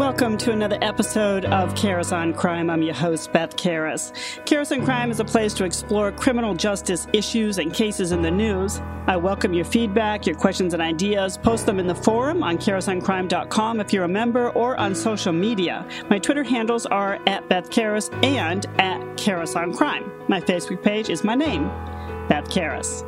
Welcome to another episode of Karas on Crime. I'm your host, Beth Karas. Karas on Crime is a place to explore criminal justice issues and cases in the news. I welcome your feedback, your questions, and ideas. Post them in the forum on karasoncrime.com if you're a member or on social media. My Twitter handles are at Beth Karas and at Karas on Crime. My Facebook page is my name, Beth Karas.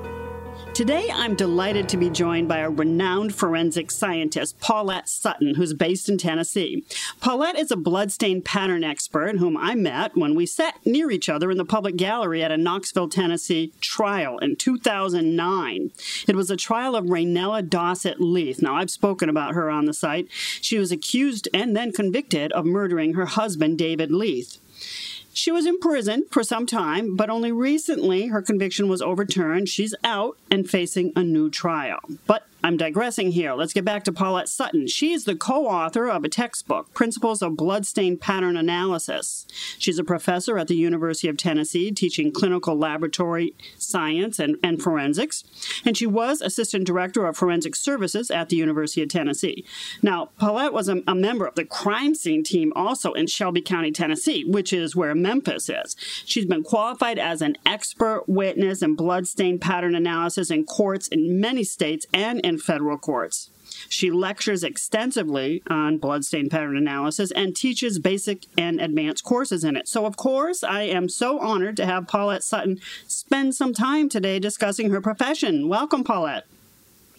Today, I'm delighted to be joined by a renowned forensic scientist, Paulette Sutton, who's based in Tennessee. Paulette is a bloodstain pattern expert whom I met when we sat near each other in the public gallery at a Knoxville, Tennessee trial in 2009. It was a trial of Raynella Dossett Leith. Now, I've spoken about her on the site. She was accused and then convicted of murdering her husband, David Leith. She was in prison for some time, but only recently her conviction was overturned. She's out and facing a new trial. But I'm digressing here. Let's get back to Paulette Sutton. She is the co author of a textbook, Principles of Bloodstain Pattern Analysis. She's a professor at the University of Tennessee teaching clinical laboratory science and, and forensics, and she was assistant director of forensic services at the University of Tennessee. Now, Paulette was a, a member of the crime scene team also in Shelby County, Tennessee, which is where Memphis is. She's been qualified as an expert witness in bloodstain pattern analysis in courts in many states and in federal courts. She lectures extensively on bloodstain pattern analysis and teaches basic and advanced courses in it. So, of course, I am so honored to have Paulette Sutton spend some time today discussing her profession. Welcome, Paulette.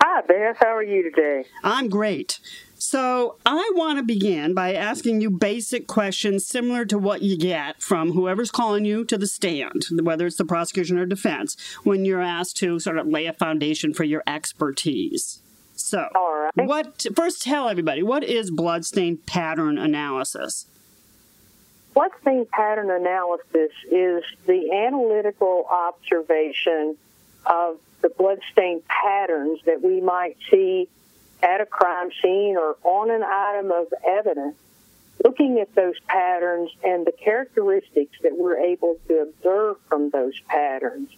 Hi, Beth. How are you today? I'm great. So, I want to begin by asking you basic questions similar to what you get from whoever's calling you to the stand, whether it's the prosecution or defense, when you're asked to sort of lay a foundation for your expertise. So, what first tell everybody what is bloodstain pattern analysis? Bloodstain pattern analysis is the analytical observation of the bloodstain patterns that we might see at a crime scene or on an item of evidence, looking at those patterns and the characteristics that we're able to observe from those patterns,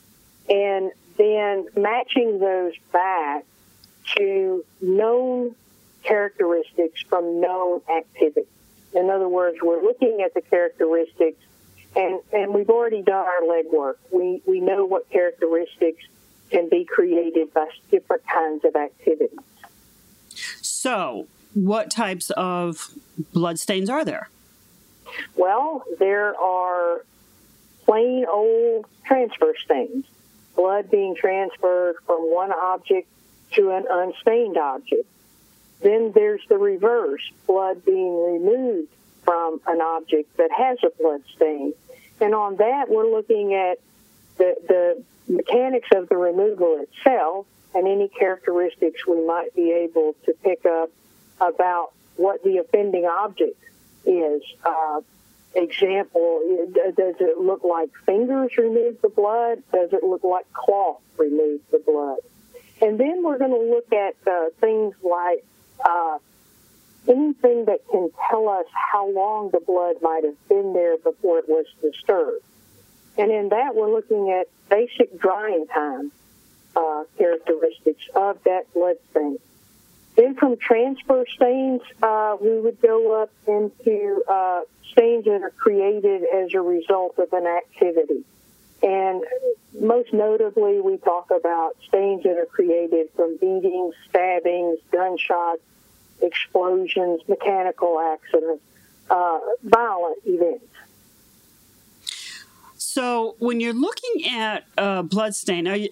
and then matching those back to known characteristics from known activity. In other words, we're looking at the characteristics and, and we've already done our legwork. We, we know what characteristics can be created by different kinds of activities. So, what types of bloodstains are there? Well, there are plain old transfer stains, blood being transferred from one object to an unstained object. Then there's the reverse, blood being removed from an object that has a blood stain. And on that, we're looking at the, the mechanics of the removal itself and any characteristics we might be able to pick up about what the offending object is. Uh, example, does it look like fingers remove the blood? Does it look like cloth remove the blood? And then we're going to look at uh, things like uh, anything that can tell us how long the blood might have been there before it was disturbed. And in that, we're looking at basic drying time uh, characteristics of that blood stain. Then from transfer stains, uh, we would go up into uh, stains that are created as a result of an activity. And most notably, we talk about stains that are created from beatings, stabbings, gunshots, explosions, mechanical accidents, uh, violent events. So, when you're looking at uh, blood stain, are you,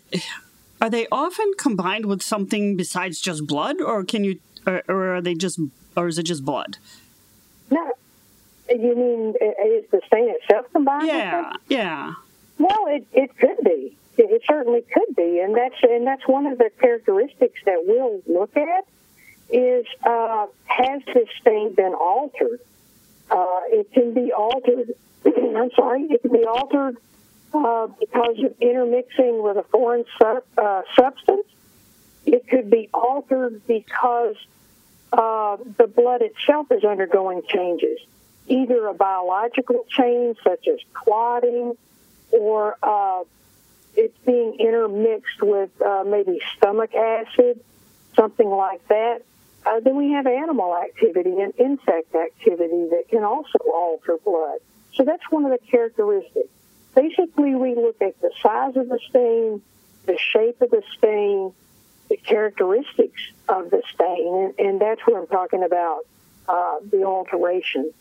are they often combined with something besides just blood, or can you, or, or are they just, or is it just blood? No, you mean is the stain itself combined? Yeah, yeah. Well, it it could be. It, it certainly could be, and that's and that's one of the characteristics that we'll look at is uh, has this stain been altered? Uh, it can be altered. I'm sorry, it can be altered uh, because of intermixing with a foreign su- uh, substance. It could be altered because uh, the blood itself is undergoing changes, either a biological change such as clotting, or uh, it's being intermixed with uh, maybe stomach acid, something like that. Uh, then we have animal activity and insect activity that can also alter blood. So that's one of the characteristics. Basically, we look at the size of the stain, the shape of the stain, the characteristics of the stain, and, and that's what I'm talking about uh, the alteration.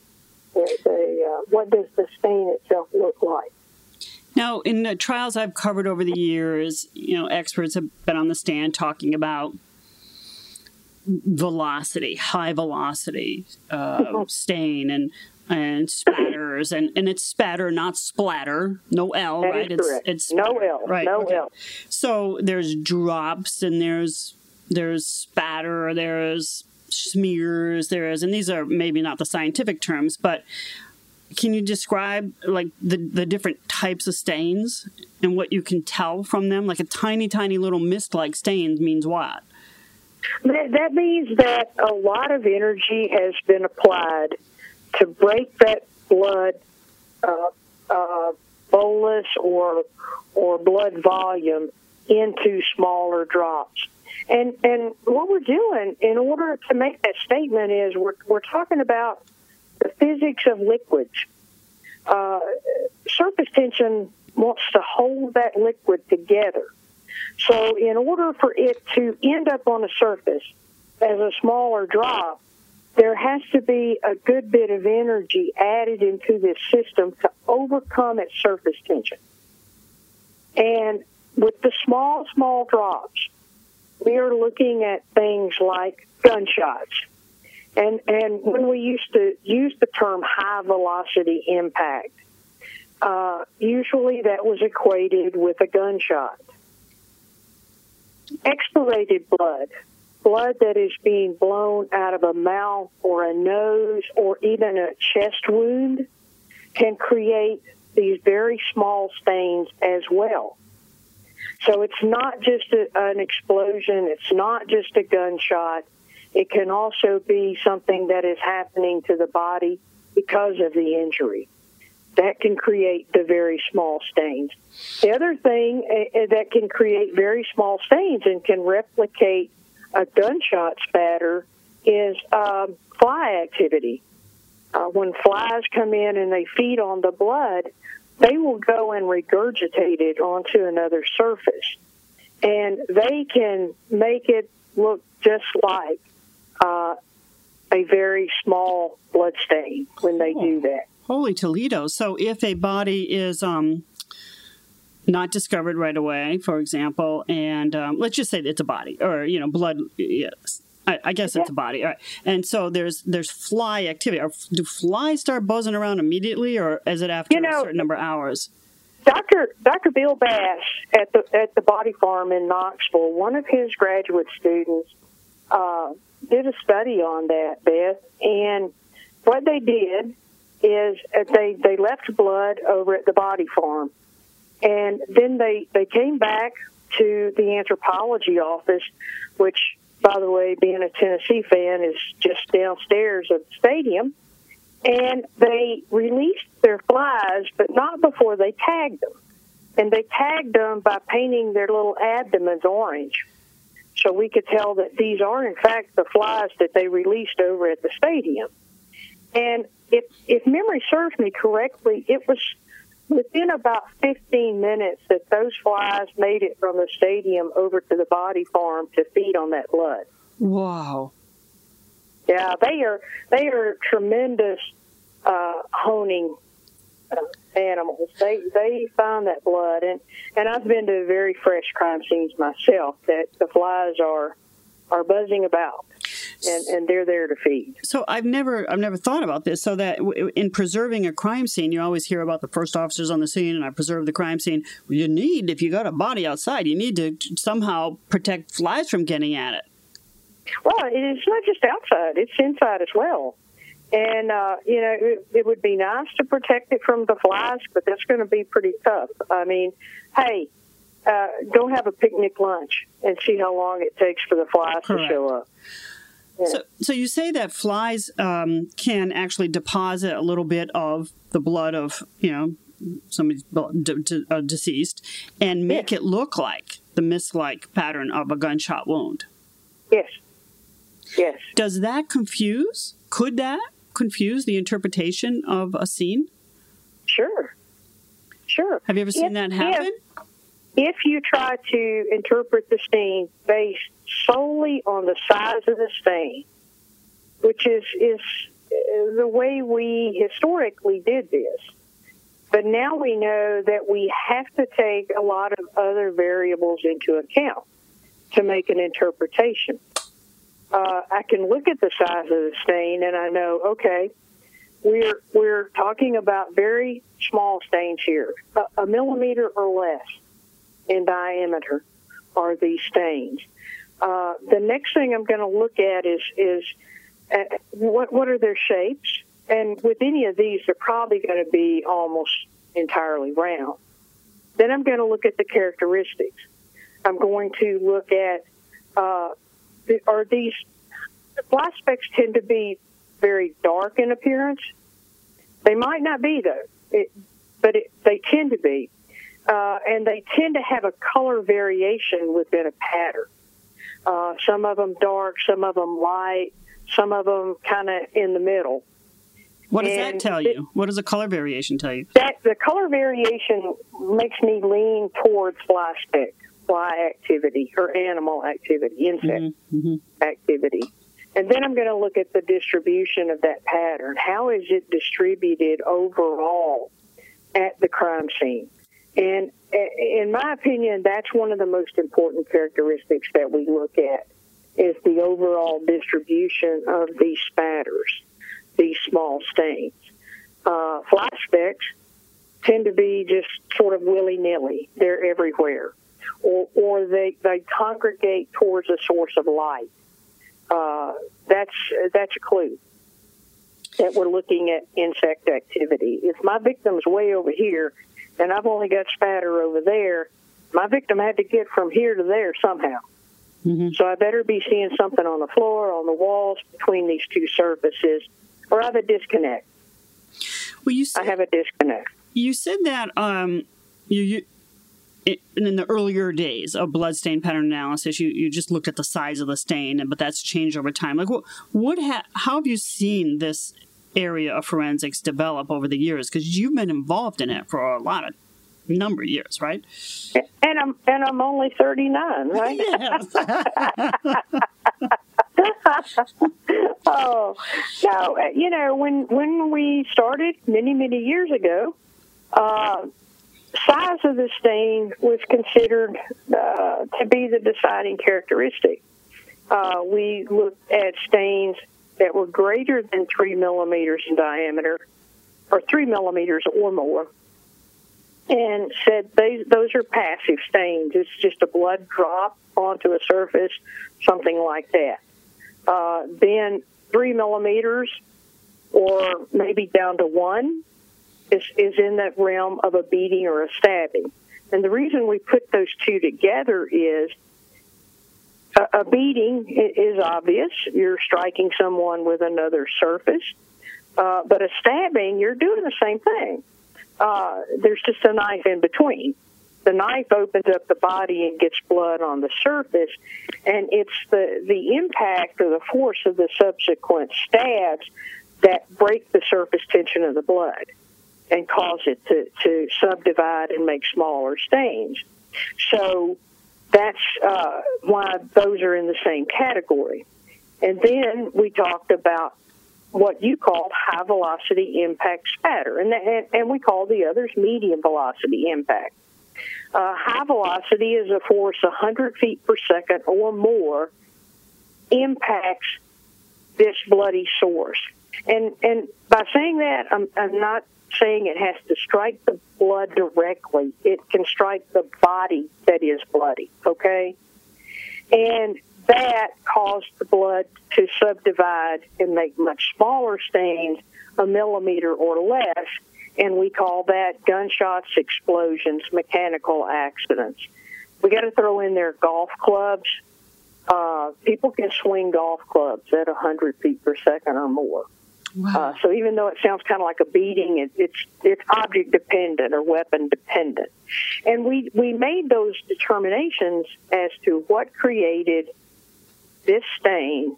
The, the uh, what does the stain itself look like? Now, in the trials I've covered over the years, you know, experts have been on the stand talking about velocity, high velocity uh, stain, and and spatters, and, and it's spatter, not splatter. No L, that right? it's correct. it's no L, right? No okay. L. So there's drops, and there's there's spatter, there's smears, there is, and these are maybe not the scientific terms, but can you describe like the the different types of stains and what you can tell from them? Like a tiny, tiny little mist-like stain means what? That, that means that a lot of energy has been applied to break that blood uh, uh, bolus or or blood volume into smaller drops. And and what we're doing in order to make that statement is we're we're talking about the physics of liquids. Uh, surface tension wants to hold that liquid together. So in order for it to end up on the surface as a smaller drop, there has to be a good bit of energy added into this system to overcome its surface tension. And with the small, small drops, we are looking at things like gunshots. And, and when we used to use the term high velocity impact, uh, usually that was equated with a gunshot. Expirated blood, blood that is being blown out of a mouth or a nose or even a chest wound, can create these very small stains as well. So it's not just a, an explosion, it's not just a gunshot. It can also be something that is happening to the body because of the injury. That can create the very small stains. The other thing uh, that can create very small stains and can replicate a gunshot spatter is um, fly activity. Uh, when flies come in and they feed on the blood, they will go and regurgitate it onto another surface. And they can make it look just like uh, a very small blood stain when they do that. Holy Toledo. So if a body is um, not discovered right away, for example, and um, let's just say it's a body or, you know, blood, yes. I, I guess it's a body, all right. And so there's there's fly activity. Are, do flies start buzzing around immediately, or is it after You know- a certain number of hours? Dr. Dr. Bill Bass at the at the Body Farm in Knoxville, one of his graduate students uh, did a study on that, Beth, and what they did is uh, they they left blood over at the Body Farm, and then they they came back to the anthropology office, which, by the way, being a Tennessee fan, is just downstairs of the stadium and they released their flies, but not before they tagged them. And they tagged them by painting their little abdomens orange. So we could tell that these are, in fact, the flies that they released over at the stadium. And if, if memory serves me correctly, it was within about 15 minutes that those flies made it from the stadium over to the body farm to feed on that blood. Wow. Yeah, they are they are tremendous uh, honing uh, animals. They they find that blood, and and I've been to very fresh crime scenes myself that the flies are are buzzing about, and and they're there to feed. So I've never I've never thought about this. So that in preserving a crime scene, you always hear about the first officers on the scene, and I preserve the crime scene. You need, if you got a body outside, you need to somehow protect flies from getting at it. Well, it's not just outside; it's inside as well. And uh, you know, it, it would be nice to protect it from the flies, but that's going to be pretty tough. I mean, hey, uh, go have a picnic lunch and see how long it takes for the flies Correct. to show up. So, so you say that flies um, can actually deposit a little bit of the blood of you know somebody's blood, d- d- uh, deceased and make Yeah. it look like the mist-like pattern of a gunshot wound. Yes. Yes. Does that confuse? Could that confuse the interpretation of a scene? Sure. Sure. Have you ever seen If- that happen? If, if you try to interpret the scene based solely on the size of the stain, which is is uh, the way we historically did this, but now we know that we have to take a lot of other variables into account to make an interpretation. Uh, I can look at the size of the stain and I know, okay, we're we're talking about very small stains here, a, a millimeter or less in diameter are these stains. Uh, the next thing I'm going to look at is is uh, what what are their shapes, and with any of these, they're probably going to be almost entirely round. Then I'm going to look at the characteristics. I'm going to look at uh, are these fly specks tend to be very dark in appearance. They might not be though, it, but it, they tend to be, uh, and they tend to have a color variation within a pattern. Uh, some of them dark, some of them light, some of them kind of in the middle. What does that tell you? What does the color variation tell you? That the color variation makes me lean towards fly speck, fly activity, or animal activity, insect hmm activity. And then I'm going to look at the distribution of that pattern. How is it distributed overall at the crime scene? And uh, in my opinion, that's one of the most important characteristics that we look at is the overall distribution of these spatters, these small stains. Uh, fly specks tend to be just sort of willy-nilly. They're everywhere. Or, or they, they congregate towards a source of light uh, that's that's a clue that we're looking at insect activity. If my victim's way over here and I've only got spatter over there, my victim had to get from here to there somehow. hmm So I better be seeing something on the floor, on the walls, between these two surfaces, or I have a disconnect. Well, you said, I have a disconnect. you said that um, you, you in the earlier days of bloodstain pattern analysis, you, you just looked at the size of the stain, and but that's changed over time. Like, what, what ha- how have you seen this area of forensics develop over the years? Because you've been involved in it for a lot of number of years, right? And I'm and I'm only 39, right? Yes. oh no! uh, You know, when when we started many many years ago, uh, size of the stain was considered uh, to be the deciding characteristic. Uh, we looked at stains that were greater than three millimeters in diameter, or three millimeters or more, and said those those are passive stains. It's just a blood drop onto a surface, something like that. Uh, then three millimeters, or maybe down to one, is is in that realm of a beating or a stabbing. And the reason we put those two together is a, beating is obvious. You're striking someone with another surface. Uh, but a stabbing, you're doing the same thing. Uh, there's just a knife in between. The knife opens up the body and gets blood on the surface, and it's the, the impact or the force of the subsequent stabs that break the surface tension of the blood and cause it to, to subdivide and make smaller stains. So that's uh, why those are in the same category. And then we talked about what you called high velocity impact spatter, and, and, and we call the others medium velocity impact. Uh, high velocity is a force 100 feet per second or more impacts this bloody source. And and by saying that, I'm, I'm not saying it has to strike the blood directly. It can strike the body that is bloody. Okay, and that caused the blood to subdivide and make much smaller stains, a millimeter or less, and we call that gunshots, explosions, mechanical accidents. We got to throw in there golf clubs. Uh, people can swing golf clubs at 100 feet per second or more. Wow. Uh, so even though it sounds kind of like a beating, it, it's it's object dependent or weapon dependent, and we we made those determinations as to what created this stain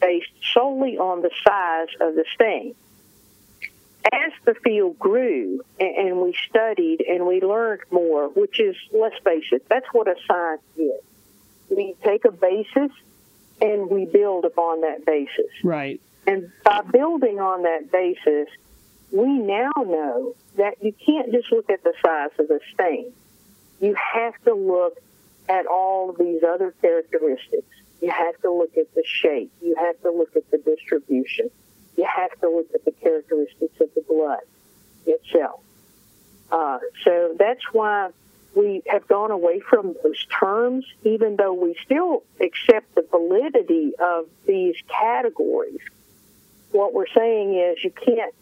based solely on the size of the stain. As the field grew and we studied and we learned more, which is, let's face it, that's what a science is. We take a basis and we build upon that basis. Right. And by building on that basis, we now know that you can't just look at the size of the stain. You have to look at all of these other characteristics. You have to look at the shape. You have to look at the distribution. You have to look at the characteristics of the blood itself. Uh, so that's why we have gone away from those terms, even though we still accept the validity of these categories. What we're saying is you can't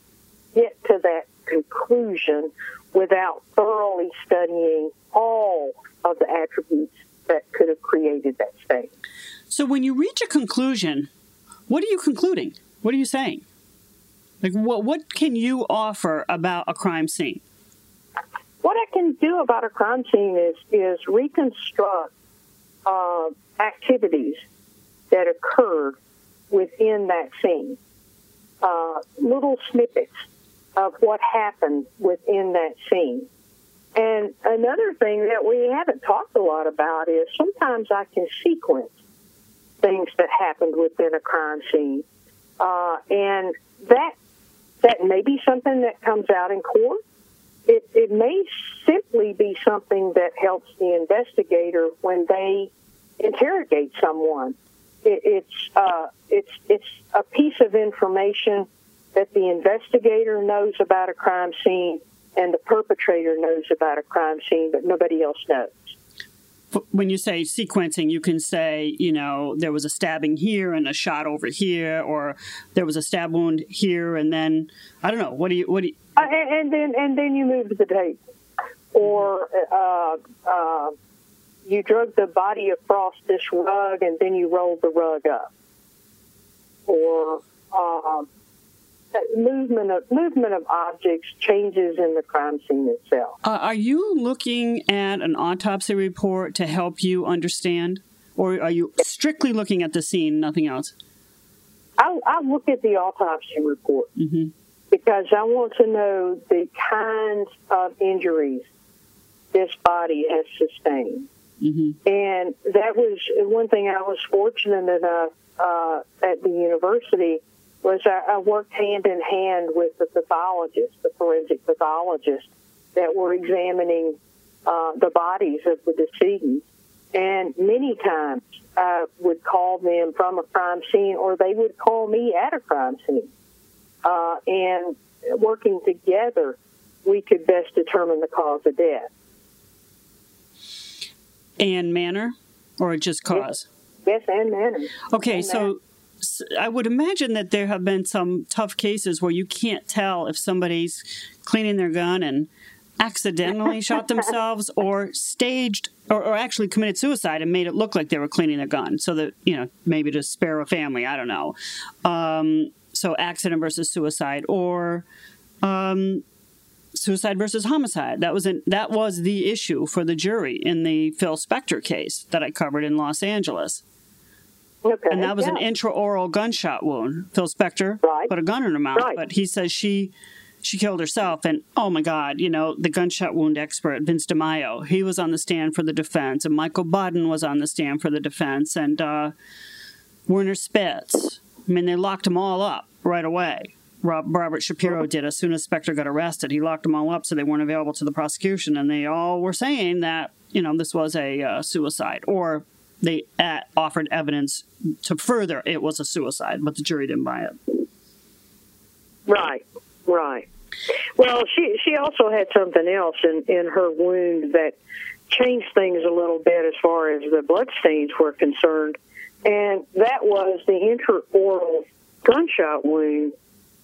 get to that conclusion without thoroughly studying all of the attributes that could have created that state. So when you reach a conclusion, what are you concluding? What are you saying? Like what what can you offer about a crime scene? What I can do about a crime scene is is reconstruct uh, activities that occurred within that scene, uh, little snippets of what happened within that scene. And another thing that we haven't talked a lot about is sometimes I can sequence things that happened within a crime scene, uh, and that that may be something that comes out in court. It, it may simply be something that helps the investigator when they interrogate someone. It, it's uh, it's it's a piece of information that the investigator knows about a crime scene and the perpetrator knows about a crime scene, but nobody else knows. When you say sequencing, you can say, you know, there was a stabbing here and a shot over here, or there was a stab wound here, and then I don't know. What do you? What do you? Uh, and, and, then and then you move to the tape, or uh, uh, you drug the body across this rug and then you rolled the rug up, or uh, movement of movement of objects changes in the crime scene itself. Uh, are you looking at an autopsy report to help you understand, or are you strictly looking at the scene, nothing else? I, I look at the autopsy report mm-hmm. because I want to know the kinds of injuries this body has sustained. Mm-hmm. And that was one thing I was fortunate enough uh, at the university was I, I worked hand in hand with the pathologists, the forensic pathologists that were examining uh, the bodies of the decedents. And many times I would call them from a crime scene or they would call me at a crime scene. Uh, and working together, we could best determine the cause of death. And manner or just cause? Yes, yes and manner. Okay, and so manner. I would imagine that there have been some tough cases where you can't tell if somebody's cleaning their gun and accidentally shot themselves or staged or, or, actually committed suicide and made it look like they were cleaning their gun so that you know maybe to spare a family i don't know um, so accident versus suicide or um, suicide versus homicide that was an, that was the issue for the jury in the phil spector case that i covered in los angeles Okay, and that was yeah. an intraoral gunshot wound. Phil Spector right. put a gun in her mouth, right. but he says she she killed herself. And oh my God, you know the gunshot wound expert Vince DiMaio, he was on the stand for the defense, and Michael Baden was on the stand for the defense, and uh, Werner Spitz. I mean, they locked them all up right away. Rob, Robert Shapiro did as soon as Spector got arrested. He locked them all up so they weren't available to the prosecution, and they all were saying that you know this was a uh, suicide or they at, offered evidence to further it was a suicide, but the jury didn't buy it. Right, right. Well, she she also had something else in in her wound that changed things a little bit as far as the bloodstains were concerned, and that was the intraoral gunshot wound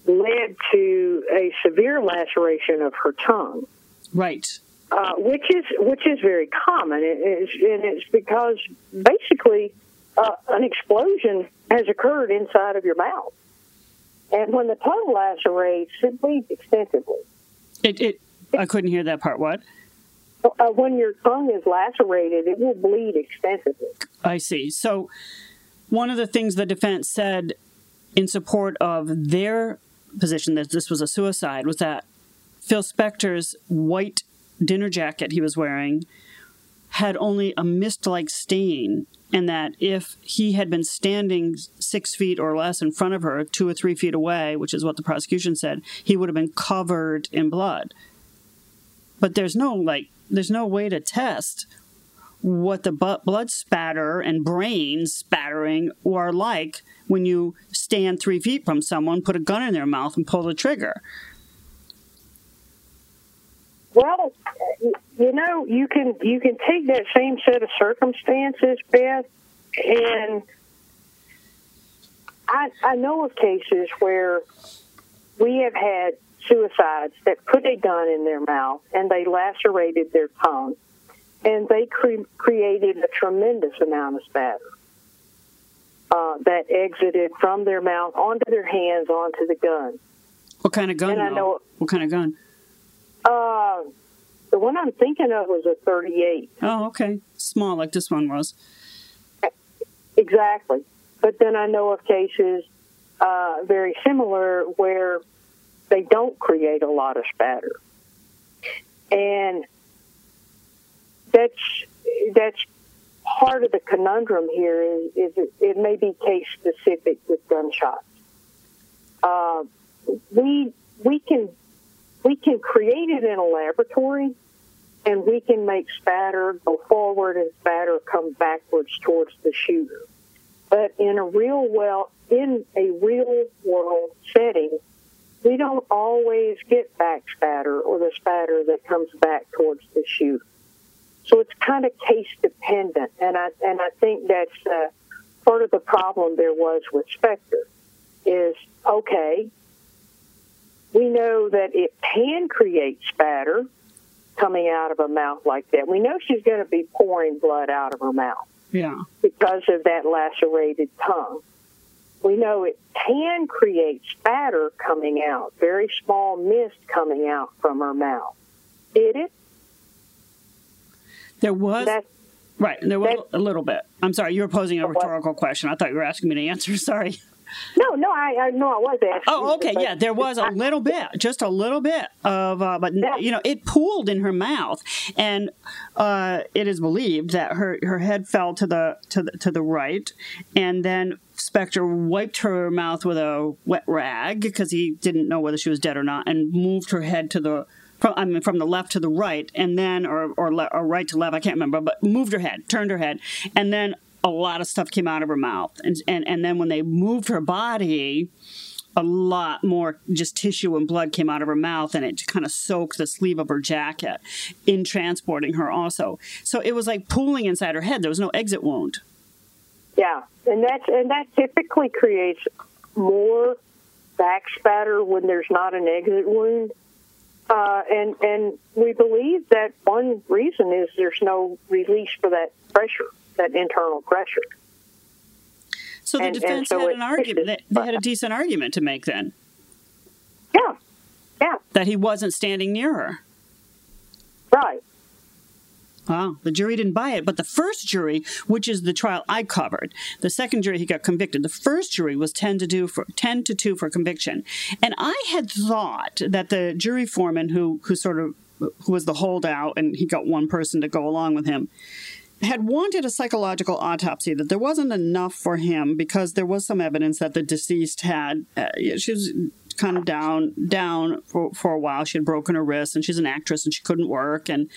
led to a severe laceration of her tongue. Right. Uh, which is which is very common, and it's, and it's because basically uh, an explosion has occurred inside of your mouth, and when the tongue lacerates, it bleeds extensively. It, it I couldn't hear that part. What? Uh, when your tongue is lacerated, it will bleed extensively. I see. So, one of the things the defense said in support of their position that this was a suicide was that Phil Spector's white dinner jacket he was wearing had only a mist like stain, and that if he had been standing six feet or less in front of her, two or three feet away, which is what the prosecution said, he would have been covered in blood. But there's no like, there's no way to test what the blood spatter and brain spattering are like when you stand three feet from someone, put a gun in their mouth, and pull the trigger. Well, you know, you can you can take that same set of circumstances, Beth, and I I know of cases where we have had suicides that put a gun in their mouth and they lacerated their tongue, and they cre- created a tremendous amount of spatter uh, that exited from their mouth onto their hands onto the gun. What kind of gun? And I know what kind of gun. Uh, the one I'm thinking of was a 38. Oh, okay. Small, like this one was. Exactly. But then I know of cases uh, very similar where they don't create a lot of spatter. And that's that's part of the conundrum here is, is it, it may be case specific with gunshots. Uh, we we can we can create it in a laboratory and we can make spatter go forward and spatter come backwards towards the shooter. But in a real well in a real world setting, we don't always get back spatter or the spatter that comes back towards the shooter. So it's kind of case dependent, and I and I think that's uh, part of the problem there was with Spector is okay, we know that it can create spatter coming out of a mouth like that. We know she's going to be pouring blood out of her mouth. Yeah. Because of that lacerated tongue. We know it can create spatter coming out, very small mist coming out from her mouth. Did it? There was. That's, right. There was a little bit. I'm sorry. You were posing a rhetorical question. I thought you were asking me to answer. Sorry. No, no, I, I no, I was asking. Oh, okay, yeah, there was a little bit, just a little bit of, uh, but yeah. you know, it pooled in her mouth, and uh, it is believed that her her head fell to the to the to the right, and then Spector wiped her mouth with a wet rag because he didn't know whether she was dead or not, and moved her head to the from I mean from the left to the right, and then or or, le- or right to left, I can't remember, but moved her head, turned her head, and then a lot of stuff came out of her mouth. And, and, and then when they moved her body, a lot more just tissue and blood came out of her mouth and it kind of soaked the sleeve of her jacket in transporting her also. So it was like pooling inside her head. There was no exit wound. Yeah. And that's and that typically creates more back spatter when there's not an exit wound. Uh, and and we believe that one reason is there's no release for that pressure that internal pressure. So the and, defense and so had an argument. They, they had a decent argument to make then. Yeah, yeah. That he wasn't standing near her. Right. Wow, the jury didn't buy it. But the first jury, which is the trial I covered, the second jury he got convicted. The first jury was ten to two for ten to two for conviction, and I had thought that the jury foreman who who sort of who was the holdout and he got one person to go along with him had wanted a psychological autopsy that there wasn't enough for him because there was some evidence that the deceased had uh, she was kind of down down for, for a while she had broken her wrist and she's an actress and she couldn't work and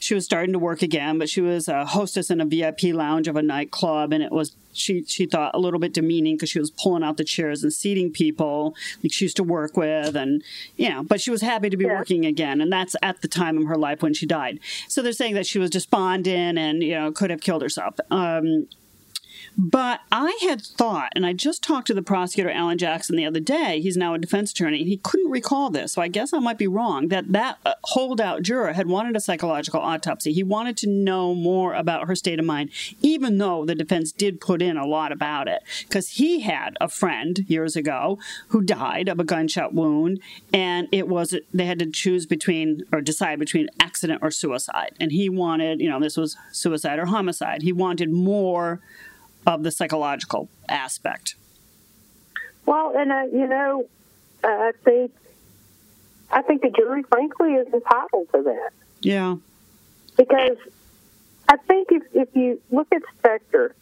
she was starting to work again, but she was a hostess in a VIP lounge of a nightclub, and it was she she thought a little bit demeaning because she was pulling out the chairs and seating people like she used to work with, and you know, but she was happy to be yeah. working again, and that's at the time of her life when she died. So they're saying that she was despondent and you know could have killed herself. Um, but I had thought, and I just talked to the prosecutor, Alan Jackson, the other day. He's now a defense attorney, he couldn't recall this. So I guess I might be wrong that that uh, holdout juror had wanted a psychological autopsy. He wanted to know more about her state of mind, even though the defense did put in a lot about it. Because he had a friend years ago who died of a gunshot wound, and it was they had to choose between or decide between accident or suicide. And he wanted, you know, this was suicide or homicide. He wanted more of the psychological aspect. Well, and uh, you know, I think I think the jury, frankly, is entitled to that. Yeah. Because I think if if you look at Spector,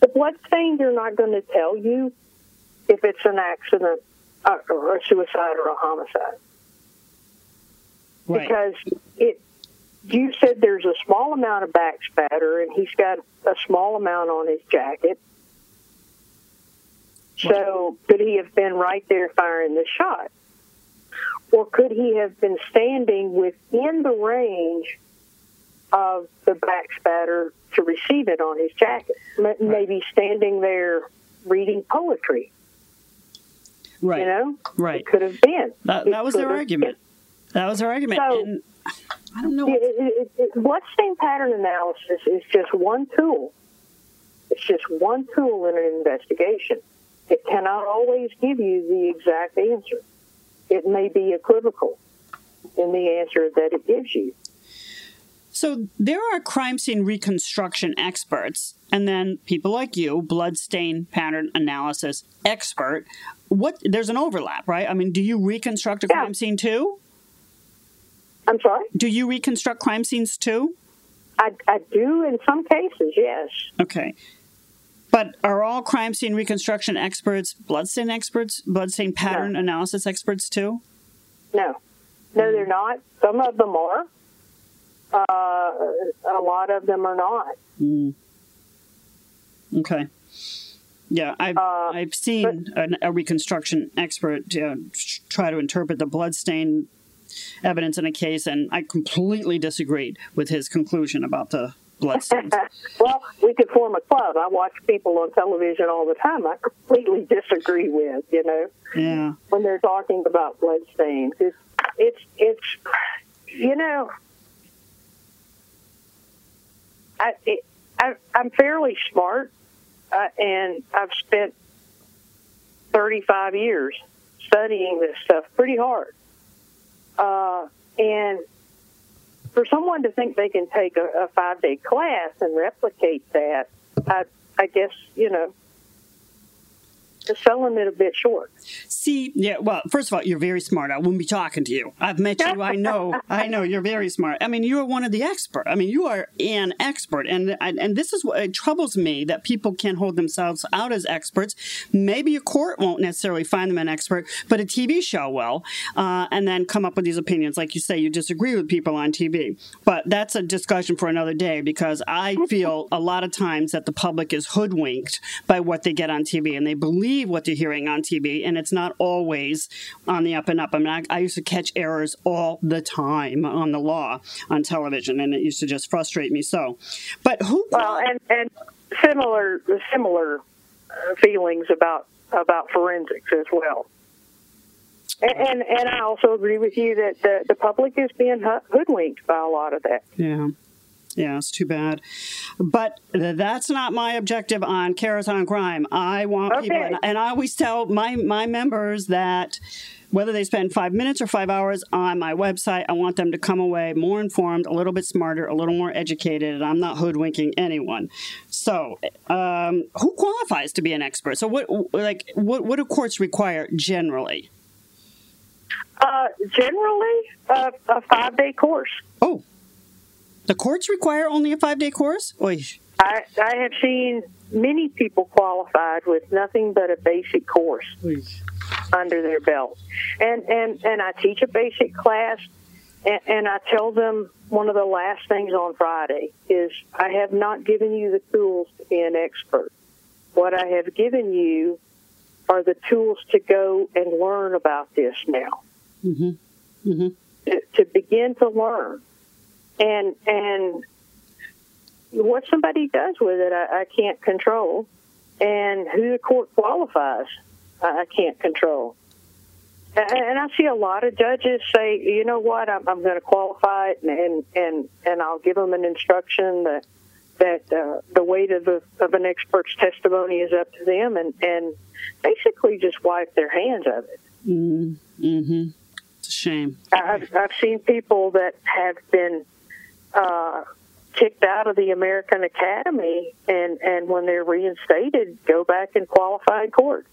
the blood stains are not going to tell you if it's an accident uh, or a suicide or a homicide. Right. Because it, you said there's a small amount of back spatter, and he's got a small amount on his jacket. So could he have been right there firing the shot? Or could he have been standing within the range of the back spatter to receive it on his jacket? Maybe standing there reading poetry. right. You know, Right. it could have been. That, that was their argument. That was their argument. So- and I don't know. It, it, it, bloodstain pattern analysis is just one tool. It's just one tool in an investigation. It cannot always give you the exact answer. It may be equivocal in the answer that it gives you. So there are crime scene reconstruction experts, and then people like you, bloodstain pattern analysis expert. What there's an overlap, right? I mean, do you reconstruct a Yeah. crime scene too? I'm sorry? Do you reconstruct crime scenes too? I, I do in some cases, yes. Okay. But are all crime scene reconstruction experts bloodstain experts, bloodstain pattern analysis experts too? No. No, they're not. Some of them are. Uh, a lot of them are not. Mm. Okay. Yeah, I've Uh, I've seen an, a reconstruction expert uh, tr- try to interpret the bloodstain evidence in a case, and I completely disagreed with his conclusion about the bloodstains. well, we could form a club. I watch people on television all the time. I completely disagree with, you know, yeah, when they're talking about blood stains. It's, it's, it's you know, I, it, I, I'm fairly smart, uh, and I've spent 35 years studying this stuff pretty hard. Uh, and for someone to think they can take a, a five day class and replicate that, I, I guess, you know, is selling it a bit short. See, yeah. Well, first of all, you're very smart. I wouldn't be talking to you. I've met you. I know. I know you're very smart. I mean, you're one of the expert. I mean, you are an expert, and and this is what it troubles me that people can't hold themselves out as experts. Maybe a court won't necessarily find them an expert, but a TV show will, uh, and then come up with these opinions. Like you say, you disagree with people on TV, but that's a discussion for another day because I feel a lot of times that the public is hoodwinked by what they get on TV, and they believe what they're hearing on TV, and it's not always on the up and up. I mean, I, I used to catch errors all the time on the law on television, and it used to just frustrate me so. But who? Well, and, and similar similar uh, feelings about about forensics as well. And, and and I also agree with you that the, the public is being hoodwinked by a lot of that. Yeah. Yeah, it's too bad. But that's not my objective on Karas on Crime. I want people, Okay. and, and I always tell my, my members that whether they spend five minutes or five hours on my website, I want them to come away more informed, a little bit smarter, a little more educated, and I'm not hoodwinking anyone. So, um, who qualifies to be an expert? So, what like what what do courts require generally? Uh, generally, uh, a five day course. Oh, the courts require only a five day course. Oy. I, I have seen many people qualified with nothing but a basic course under their belt, and and and I teach a basic class, and, and I tell them one of the last things on Friday is I have not given you the tools to be an expert. What I have given you are the tools to go and learn about this now. Mm-hmm. Mm-hmm. To, to begin to learn, and and what somebody does with it, I, I can't control, and who the court qualifies, I, I can't control. And, and I see a lot of judges say, you know what, I'm, I'm going to qualify it, and, and and I'll give them an instruction that that uh, the weight of, the, of an expert's testimony is up to them, and and basically just wipe their hands of it. Mm-hmm. It's a shame. I've, I've seen people that have been uh, kicked out of the American Academy, and and when they're reinstated, go back and qualify in court.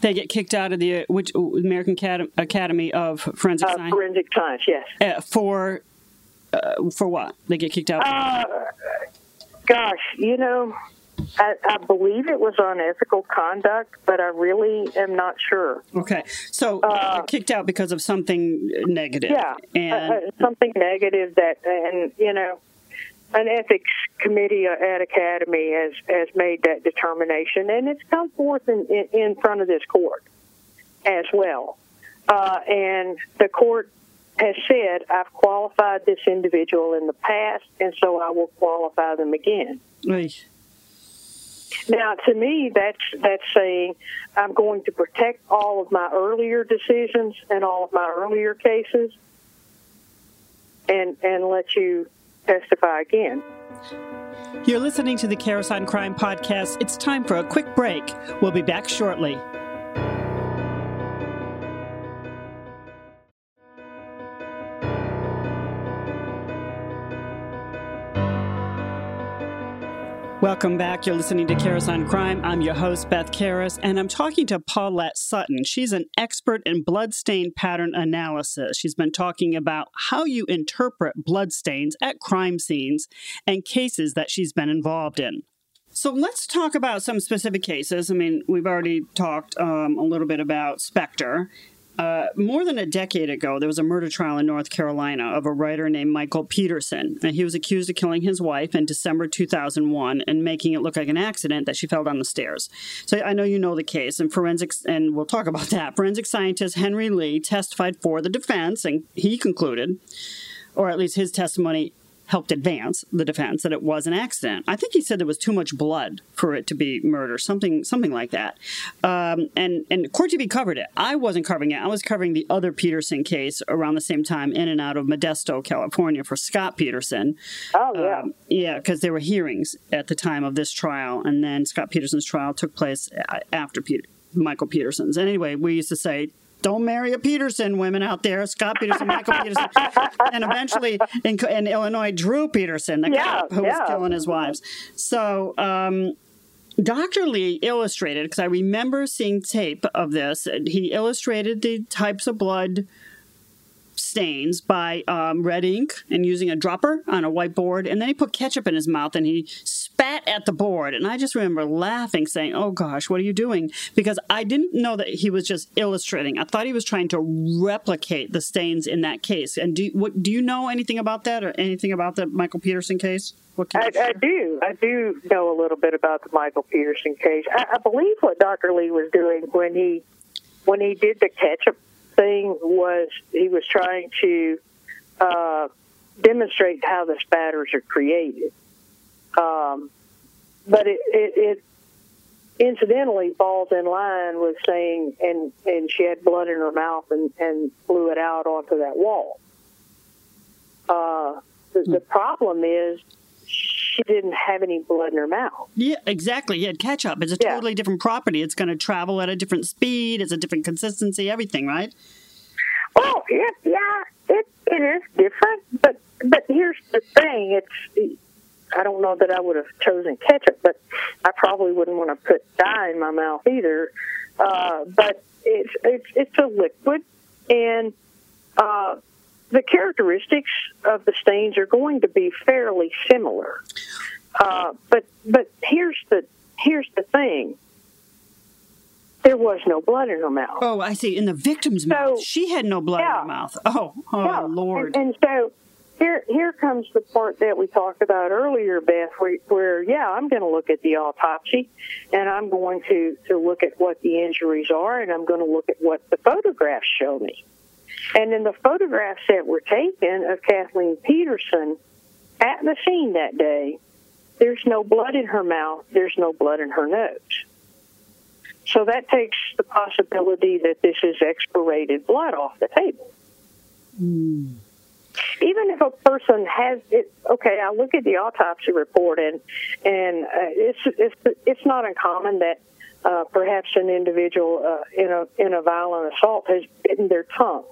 They get kicked out of the which American Academy of Forensic uh, Science. Forensic Science, yes. Uh, for uh, for what? They get kicked out. Uh, gosh, you know, I, I, believe it was on ethical conduct, but I really am not sure. Okay, so uh, kicked out because of something negative. Yeah, and uh, something negative that, and you know, an ethics committee at Academy has has made that determination, and it's come forth in in, in front of this court as well. Uh, and the court has said, "I've qualified this individual in the past, and so I will qualify them again." Right. Now, to me, that's that's saying I'm going to protect all of my earlier decisions and all of my earlier cases, and and let you testify again. You're listening to the Karas on Crime podcast. It's time for a quick break. We'll be back shortly. Welcome back. You're listening to Karas on Crime. I'm your host, Beth Karas, and I'm talking to Paulette Sutton. She's an expert in bloodstain pattern analysis. She's been talking about how you interpret bloodstains at crime scenes and cases that she's been involved in. So let's talk about some specific cases. I mean, we've already talked um, a little bit about Spector, uh, more than a decade ago, there was a murder trial in North Carolina of a writer named Michael Peterson. And he was accused of killing his wife in December 2001 and making it look like an accident that she fell down the stairs. So I know you know the case, and forensics, and we'll talk about that. Forensic scientist Henry Lee testified for the defense, and he concluded, or at least his testimony helped advance the defense that it was an accident. I think he said there was too much blood for it to be murder, something something like that. Um, and and Court TV covered it. I wasn't covering it. I was covering the other Peterson case around the same time, in and out of Modesto, California, for Scott Peterson. Oh yeah, um, yeah, because there were hearings at the time of this trial, and then Scott Peterson's trial took place after Peter. Michael Peterson's. And anyway, we used to say don't marry a Peterson, women out there. Scott Peterson, Michael Peterson, and eventually in, in, Illinois, Drew Peterson, the yeah, cop who yeah. was killing his wives. So, um, Dr. Lee illustrated, because I remember seeing tape of this, he illustrated the types of blood stains by um, red ink and using a dropper on a whiteboard. And then he put ketchup in his mouth and he spat at the board. And I just remember laughing, saying, Oh gosh, what are you doing? Because I didn't know that he was just illustrating. I thought he was trying to replicate the stains in that case. And do, what, do you know anything about that or anything about the Michael Peterson case? I, I, do. I do know a little bit about the Michael Peterson case. I, I believe what Dr. Lee was doing when he when he did the ketchup thing was he was trying to uh, demonstrate how the spatters are created. Um, but it, it, it incidentally falls in line with saying, and, and she had blood in her mouth and, and blew it out onto that wall. Uh, the, the problem is she didn't have any blood in her mouth. Yeah, exactly. Had ketchup. It's a yeah. totally different property. It's going to travel at a different speed. It's a different consistency. Everything, right? Well, yeah, yeah, it it is different. But but here's the thing. It's I don't know that I would have chosen ketchup, but I probably wouldn't want to put dye in my mouth either. Uh, but it's it's it's a liquid, and uh, the characteristics of the stains are going to be fairly similar. Uh, but but here's the here's the thing. There was no blood in her mouth. Oh, I see. In the victim's so, mouth, she had no blood yeah. in her mouth. Oh, oh, yeah. Lord! And, and, so here here comes the part that we talked about earlier, Beth, where, where yeah, I'm going to look at the autopsy, and I'm going to to look at what the injuries are, and I'm going to look at what the photographs show me. And in the photographs that were taken of Kathleen Peterson at the scene that day, there's no blood in her mouth, there's no blood in her nose. So that takes the possibility that this is expirated blood off the table. Mm. Even if a person has it, okay, I look at the autopsy report and and uh, it's it's it's not uncommon that uh, perhaps an individual uh, in a in a violent assault has bitten their tongue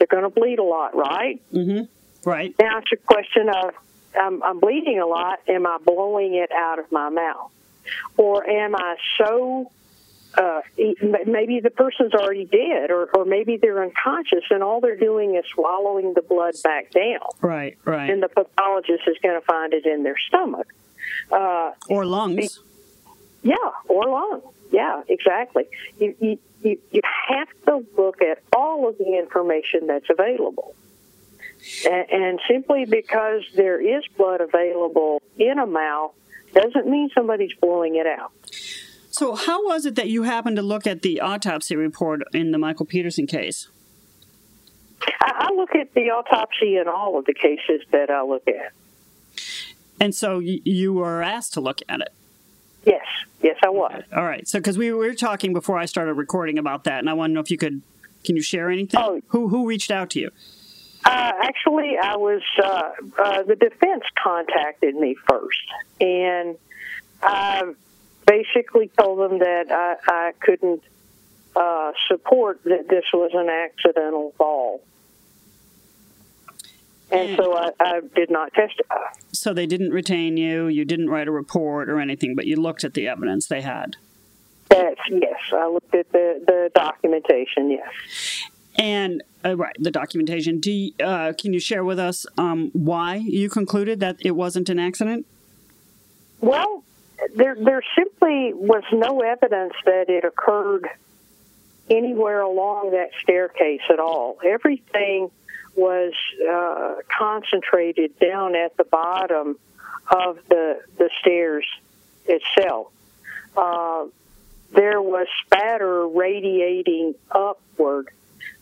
they're going to bleed a lot, right? Mm-hmm. Right. Now it's a question of I'm, I'm bleeding a lot. Am I blowing it out of my mouth? Or am I so uh, maybe the person's already dead, or, or maybe they're unconscious, and all they're doing is swallowing the blood back down. Right, right. And the pathologist is going to find it in their stomach. Uh, or lungs. Yeah, or lungs. Yeah, exactly. You, you, you, you have to look at all of the information that's available. And, and simply because there is blood available in a mouth doesn't mean somebody's blowing it out. So, how was it that you happened to look at the autopsy report in the Michael Peterson case? I look at the autopsy in all of the cases that I look at. And so you were asked to look at it? Yes, yes, I was. All right. So, because we were talking before I started recording about that, and I want to know if you could, can you share anything? Oh, who who reached out to you? Uh, actually, I was uh, uh, the defense contacted me first, and I basically told them that I, I couldn't uh, support that this was an accidental fall. And so I, I, did not testify. So they didn't retain you. You didn't write a report or anything, but you looked at the evidence they had. That's yes. I looked at the, the documentation. Yes. And uh, right, the documentation. Do you, uh, can you share with us um, why you concluded that it wasn't an accident? Well, there there simply was no evidence that it occurred anywhere along that staircase at all. Everything was uh, concentrated down at the bottom of the the stairs itself. Uh, there was spatter radiating upward,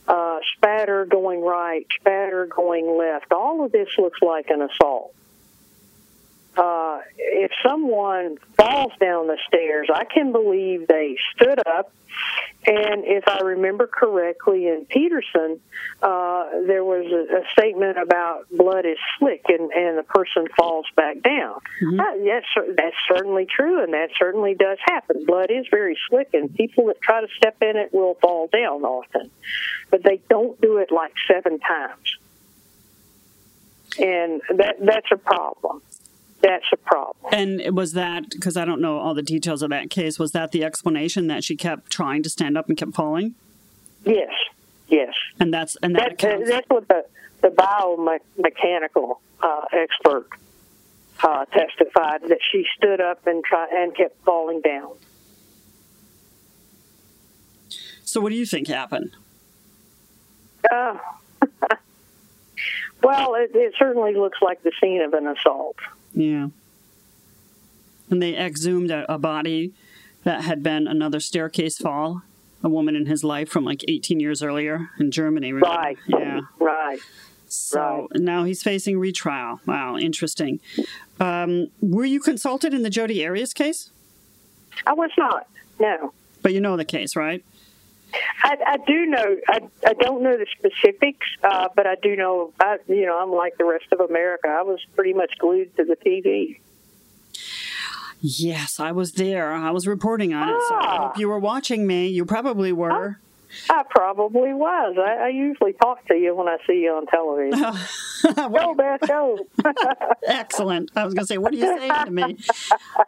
uh, spatter going right, spatter going left. All of this looks like an assault uh, if someone falls down the stairs, I can believe they stood up. And if I remember correctly, in Peterson, uh, there was a, a, statement about blood is slick and, and the person falls back down. Mm-hmm. Uh, yes, that's certainly true, and that certainly does happen. Blood is very slick, and people that try to step in it will fall down often. But they don't do it like seven times. And that that's a problem that's a problem. And was that because I don't know all the details of that case? Was that the explanation that she kept trying to stand up and kept falling? Yes, yes. And that's and that, that that's what the the biomechanical uh, expert uh, testified that she stood up and try and kept falling down. So, what do you think happened? Uh, well, it, it certainly looks like the scene of an assault. Yeah. And they exhumed a, a body that had been another staircase fall, a woman in his life from like 18 years earlier in Germany. Right. Yeah. Right. So right. now he's facing retrial. Wow, interesting. Um, were you consulted in the Jodi Arias case? I was not. No. But you know the case, right? I, I do know. I, I don't know the specifics, uh, but I do know. I, you know, I'm like the rest of America. I was pretty much glued to the TV. Yes, I was there. I was reporting on ah. it. So I hope ah. you were watching me. You probably were. I probably was. I, I, usually talk to you when I see you on television. go, Beth, go. Excellent. I was going to say, what are you saying to me?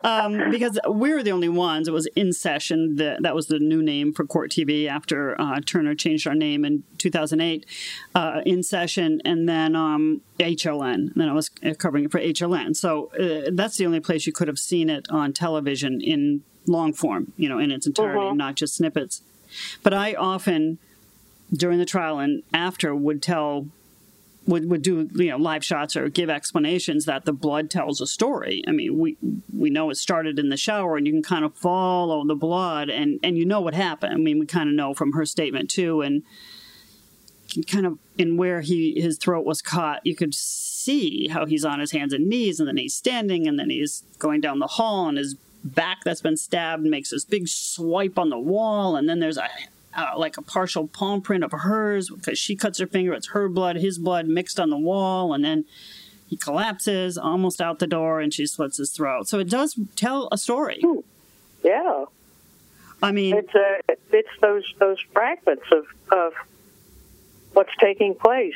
Um, because we were the only ones. It was In Session. The, that was the new name for Court TV after uh, Turner changed our name in 2008. Uh, in Session, and then um, HLN. And then I was covering it for HLN. So uh, that's the only place you could have seen it on television in long form, you know, in its entirety, uh-huh. not just snippets. But I often, during the trial and after, would tell would, would do you know live shots or give explanations that the blood tells a story. I mean, we we know it started in the shower, and you can kind of follow the blood, and and you know what happened. I mean, we kind of know from her statement too, and kind of in where he his throat was caught, you could see how he's on his hands and knees, and then he's standing, and then he's going down the hall, and his back that's been stabbed makes this big swipe on the wall, and then there's a uh, like a partial palm print of hers because she cuts her finger. It's her blood, his blood mixed on the wall, and then he collapses almost out the door, and she slits his throat. So it does tell a story. Yeah. I mean, it's uh, it's those those fragments of of what's taking place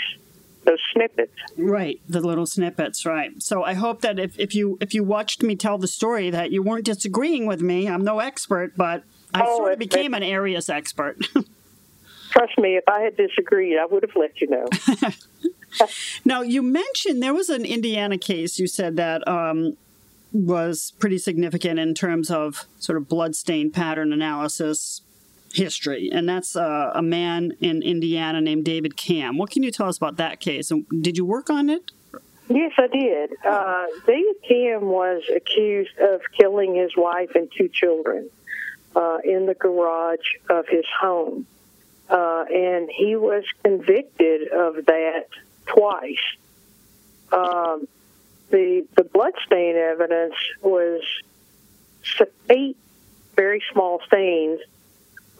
those snippets. Right, the little snippets, right. So I hope that if, if you if you watched me tell the story that you weren't disagreeing with me. I'm no expert, but I oh, sort of became an Arias expert. trust me, if I had disagreed, I would have let you know. now, you mentioned there was an Indiana case you said that um, was pretty significant in terms of sort of bloodstain pattern analysis history, and that's uh, a man in Indiana named David Camm. What can you tell us about that case? And did you work on it? Yes, I did. Uh, David Camm was accused of killing his wife and two children uh, in the garage of his home uh, and he was convicted of that twice. Um, the the bloodstain evidence was eight very small stains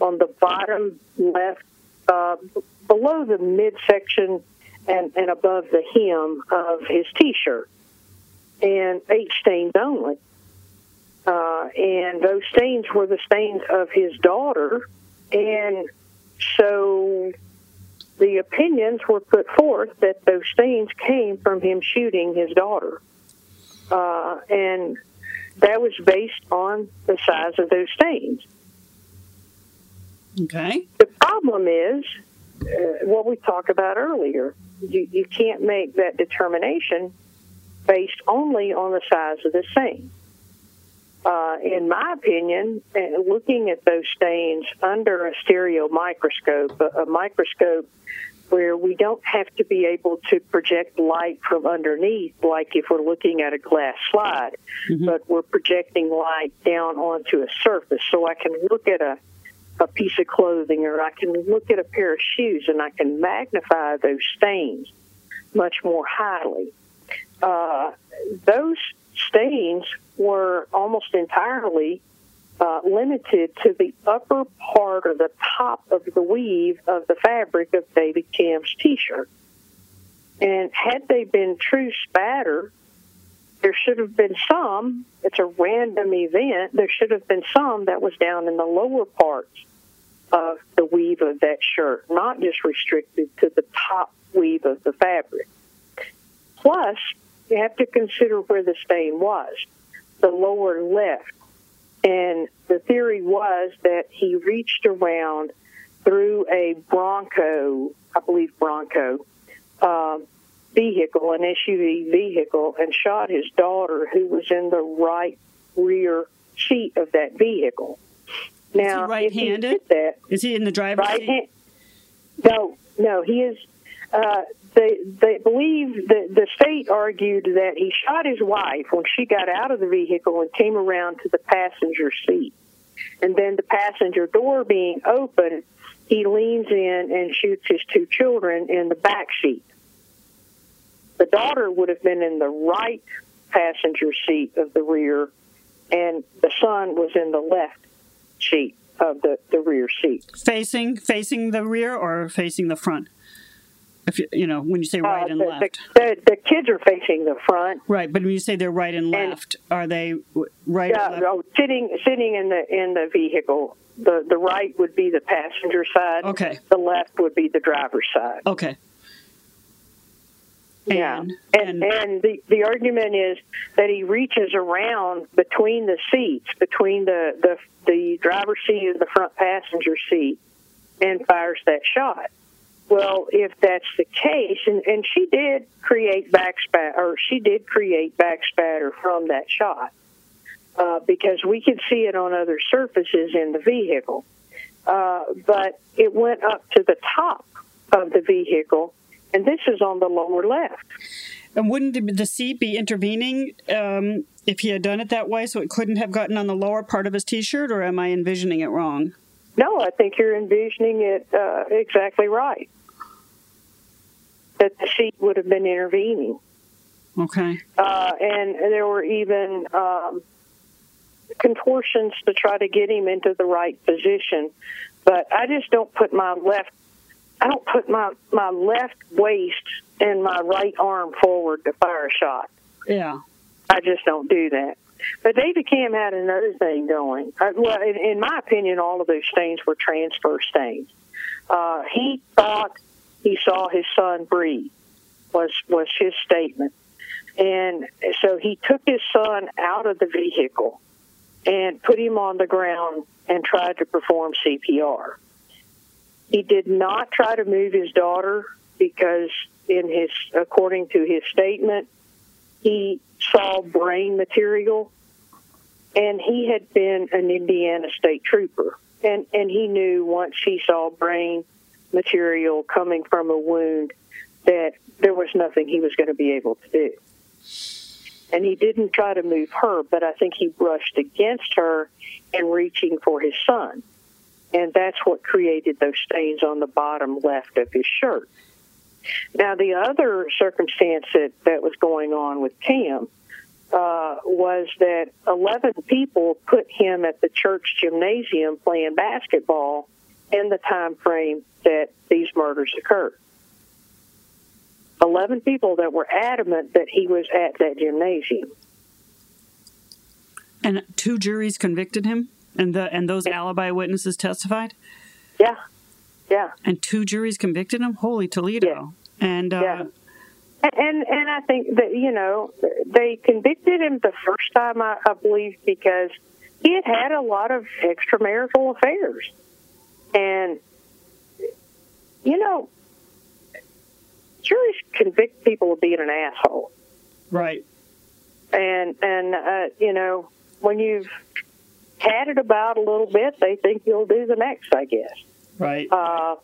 on the bottom left, uh, below the midsection and, and above the hem of his T-shirt, and eight stains only. Uh, and those stains were the stains of his daughter, and so the opinions were put forth that those stains came from him shooting his daughter. Uh, and that was based on the size of those stains. Okay. The problem is uh, what we talked about earlier. You, you can't make that determination based only on the size of the stain uh, in my opinion, uh, looking at those stains under a stereo microscope, a, a microscope where we don't have to be able to project light from underneath, like if we're looking at a glass slide, mm-hmm. but we're projecting light down onto a surface. So I can look at a, a piece of clothing or I can look at a pair of shoes and I can magnify those stains much more highly. Uh, those stains were almost entirely uh, limited to the upper part or the top of the weave of the fabric of David Camm's T-shirt. And had they been true spatter, there should have been some. It's a random event. There should have been some that was down in the lower parts of the weave of that shirt, not just restricted to the top weave of the fabric. Plus, you have to consider where the stain was the lower left. And the theory was that he reached around through a Bronco, I believe Bronco, uh, vehicle, an SUV vehicle, and shot his daughter, who was in the right rear seat of that vehicle. Now, is he right-handed? He that, is he in the driver's right seat? No, no, he is. Uh, they they believe that the state argued that he shot his wife when she got out of the vehicle and came around to the passenger seat, and then the passenger door being open, he leans in and shoots his two children in the back seat. The daughter would have been in the right passenger seat of the rear, and the son was in the left seat of the, the rear seat. Facing facing the rear or facing the front? If you, you know, when you say uh, right uh, and the, left, the, the, kids are facing the front. Right, but when you say they're right and left, and, are they right? Yeah, left? Oh, sitting sitting in the in the vehicle. The the right would be the passenger side. Okay. The left would be the driver's side. Okay. Yeah, and and, and the the argument is that he reaches around between the seats, between the the the driver's seat and the front passenger seat, and fires that shot. Well, if that's the case, and, and she did create backspat, or she did create backspatter from that shot, uh, because we could see it on other surfaces in the vehicle. Uh, but it went up to the top of the vehicle, and this is on the lower left. And wouldn't the seat be intervening um, if he had done it that way, so it couldn't have gotten on the lower part of his T-shirt, or am I envisioning it wrong? No, I think you're envisioning it uh, exactly right. That the seat would have been intervening. Okay. Uh, and there were even um, contortions to try to get him into the right position. But I just don't put my left, I don't put my, my left waist and my right arm forward to fire a shot. Yeah. I just don't do that. But David Camm had another thing going. Uh, well, in, in my opinion, all of those stains were transfer stains. Uh, he thought he saw his son breathe. was was his statement. And so he took his son out of the vehicle and put him on the ground and tried to perform CPR. He did not try to move his daughter because in his according to his statement, he saw brain material and he had been an Indiana state trooper and and he knew once he saw brain material coming from a wound that there was nothing he was going to be able to do. And he didn't try to move her, but I think he brushed against her in reaching for his son. And that's what created those stains on the bottom left of his shirt. Now, the other circumstance that, that was going on with Camm uh, was that 11 people put him at the church gymnasium playing basketball in the time frame that these murders occurred. 11 people that were adamant that he was at that gymnasium. And two juries convicted him, and the and those alibi witnesses testified. Yeah, yeah. And two juries convicted him. Holy Toledo! Yeah. And uh, yeah. And and I think that you know they convicted him the first time I, I believe because he had had a lot of extramarital affairs, and you know juries convict people of being an asshole. Right. And and uh, you know when you've it about a little bit, they think you'll do the next. I guess. Right. Uh,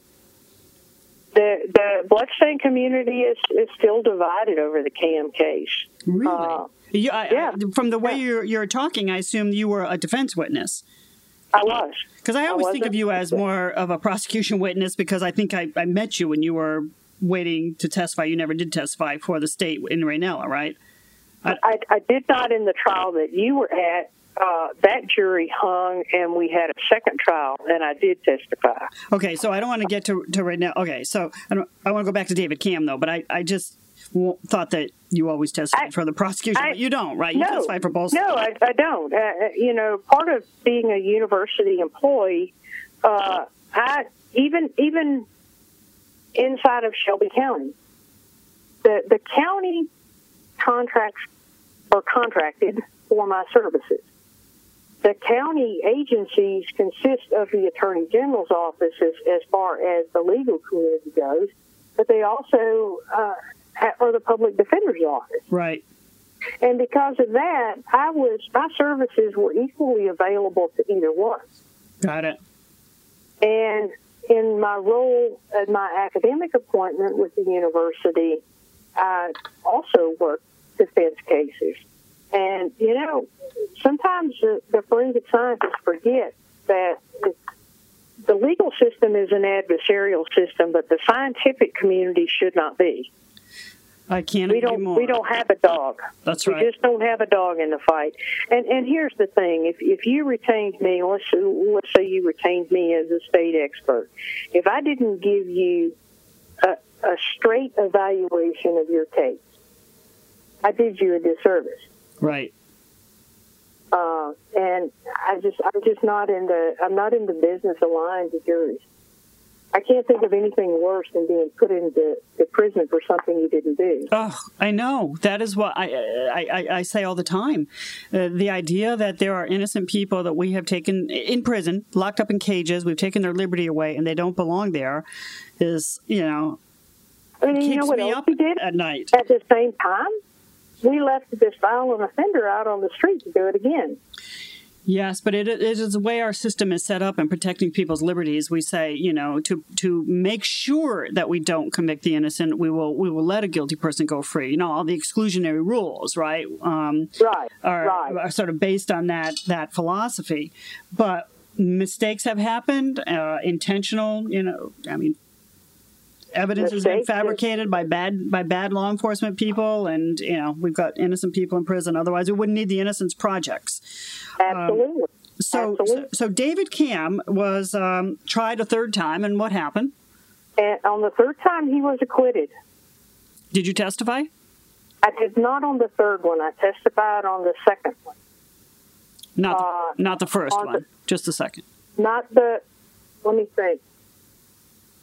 the the bloodstain community is is still divided over the Camm case. Really? Uh, you, I, yeah. I, from the way yeah. you're you're talking, I assume you were a defense witness. I was. Because I always I think of you as more of a prosecution witness because I think I, I met you when you were waiting to testify. You never did testify for the state in Raynella, right? I, I, I did not in the trial that you were at. Uh, that jury hung, and we had a second trial, and I did testify. Okay, so I don't want to get to, to right now. Okay, so I, don't, I want to go back to David Camm though, but I, I just thought that you always testified I, for the prosecution, I, but you don't, right? You no, testify for both. No, I, I don't. Uh, uh, you know, part of being a university employee, uh, I even even inside of Shelby County. The, the county contracts are contracted for my services. The county agencies consist of the Attorney General's office as, as far as the legal community goes, but they also uh, are the public defender's office. Right. And because of that, I was my services were equally available to either one. Got it. And in my role at my academic appointment with the university, I also worked defense cases. And, you know, sometimes the, the forensic scientists forget that the legal system is an adversarial system, but the scientific community should not be. I can't we don't, more. We don't have a dog. That's right. We just don't have a dog in the fight. And and here's the thing: if if you retained me, let's let's say you retained me as a state expert, if I didn't give you a, a straight evaluation of your case, I did you a disservice. Right. Uh, and I just I'm just not in the I'm not in the business of lying to juries. I can't think of anything worse than being put into the prison for something you didn't do. Oh, I know. That is what I I, I say all the time. Uh, the idea that there are innocent people that we have taken in prison, locked up in cages, we've taken their liberty away, and they don't belong there, is you know. I mean, you know what else we did at night. At the same time, we left this violent offender out on the street to do it again. Yes, but it, it is the way our system is set up in protecting people's liberties. We say, you know, to to make sure that we don't convict the innocent, we will we will let a guilty person go free. You know, all the exclusionary rules, right? Um, right, are, right. are sort of based on that that philosophy. But mistakes have happened, uh, intentional. You know, I mean, evidence has been fabricated by bad by bad law enforcement people, and you know we've got innocent people in prison. Otherwise, we wouldn't need the Innocence Projects. Absolutely. Um, so, Absolutely. so, so David Camm was um, tried a third time, and what happened? And on the third time, he was acquitted. Did you testify? I did not on the third one. I testified on the second one. Not, the, uh, not the first one, the, just the second. Not the. Let me think.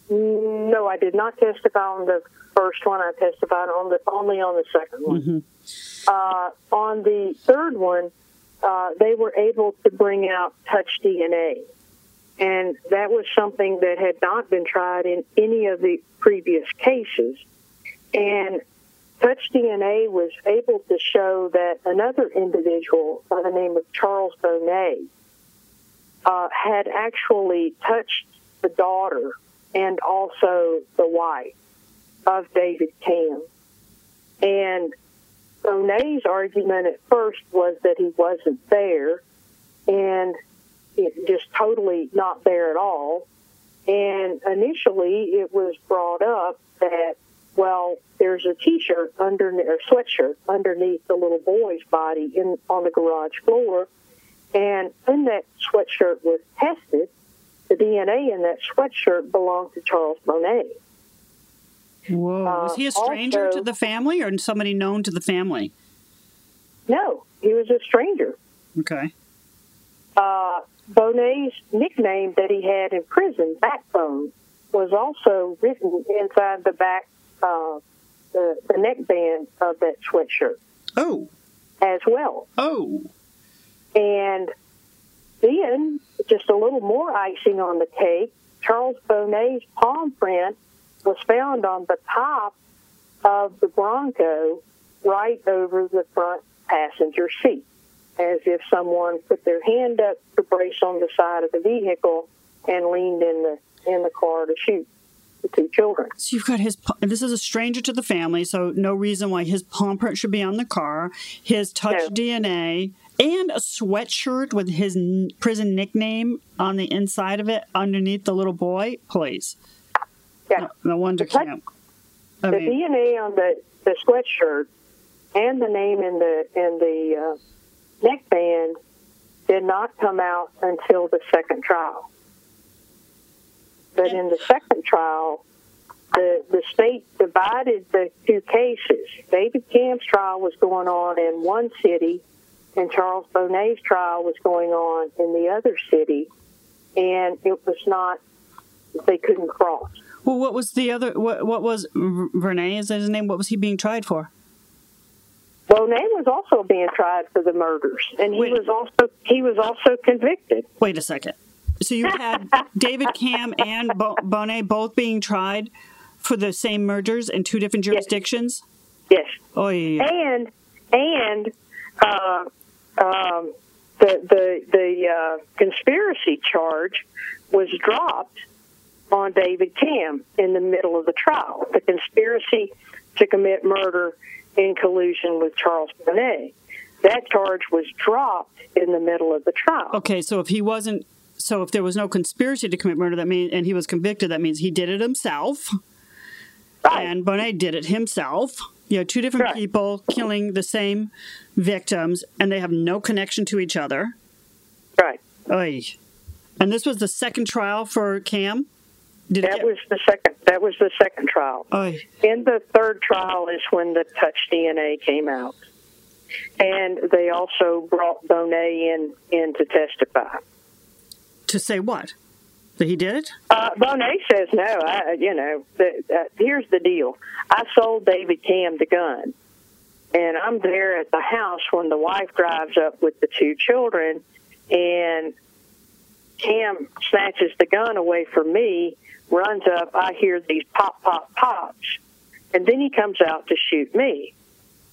No, I did not testify on the first one. I testified on the only on the second one. Mm-hmm. Uh, on the third one, uh, they were able to bring out touch DNA, and that was something that had not been tried in any of the previous cases. And touch DNA was able to show that another individual by the name of Charles Boney uh, had actually touched the daughter and also the wife of David Camm. And Boney's argument at first was that he wasn't there and just totally not there at all. And initially it was brought up that, well, there's a t-shirt under or sweatshirt underneath the little boy's body in on the garage floor. And when that sweatshirt was tested, the DNA in that sweatshirt belonged to Charles Boney. Whoa. Was he a stranger also, to the family or somebody known to the family? No, he was a stranger. Okay. Uh, Boney's nickname that he had in prison, Backbone, was also written inside the back, uh, the, the neckband of that sweatshirt. Oh. As well. Oh. And then, just a little more icing on the cake, Charles Boney's palm print was found on the top of the Bronco right over the front passenger seat, as if someone put their hand up to brace on the side of the vehicle and leaned in the in the car to shoot the two children. So you've got his. This is a stranger to the family, so no reason why his palm print should be on the car. His touch no. DNA and a sweatshirt with his prison nickname on the inside of it underneath the little boy. Please. Yeah. No, no wonder the, camp. I the mean, DNA on the, the sweatshirt and the name in the in the uh, neckband did not come out until the second trial. But in the second trial, the the state divided the two cases. David Camm's trial was going on in one city, and Charles Boney's trial was going on in the other city, and it was not they couldn't cross. Well, what was the other? What, what was Vernay? Is that his name? What was he being tried for? Bonnet was also being tried for the murders, and he Wait. was also he was also convicted. Wait a second. So you had David Camm and Bo- Boney both being tried for the same murders in two different jurisdictions. Yes. Oh yeah. And and uh, um, the the the uh, conspiracy charge was dropped on David Camm in the middle of the trial. The conspiracy to commit murder in collusion with Charles Boney. That charge was dropped in the middle of the trial. Okay, so if he wasn't, so if there was no conspiracy to commit murder, that means, and he was convicted, that means he did it himself. Right. And Boney did it himself. You know, two different right. people killing the same victims, and they have no connection to each other. Right. Oy. And this was the second trial for Camm. Did that get... was the second. That was the second trial. Oy. In the third trial is when the touch DNA came out, and they also brought Boney in in to testify. To say what? That he did it? Uh, Boney says no. I, you know, the, uh, here's the deal. I sold David Camm the gun, and I'm there at the house when the wife drives up with the two children, and Camm snatches the gun away from me runs up, I hear these pop, pop, pops, and then he comes out to shoot me.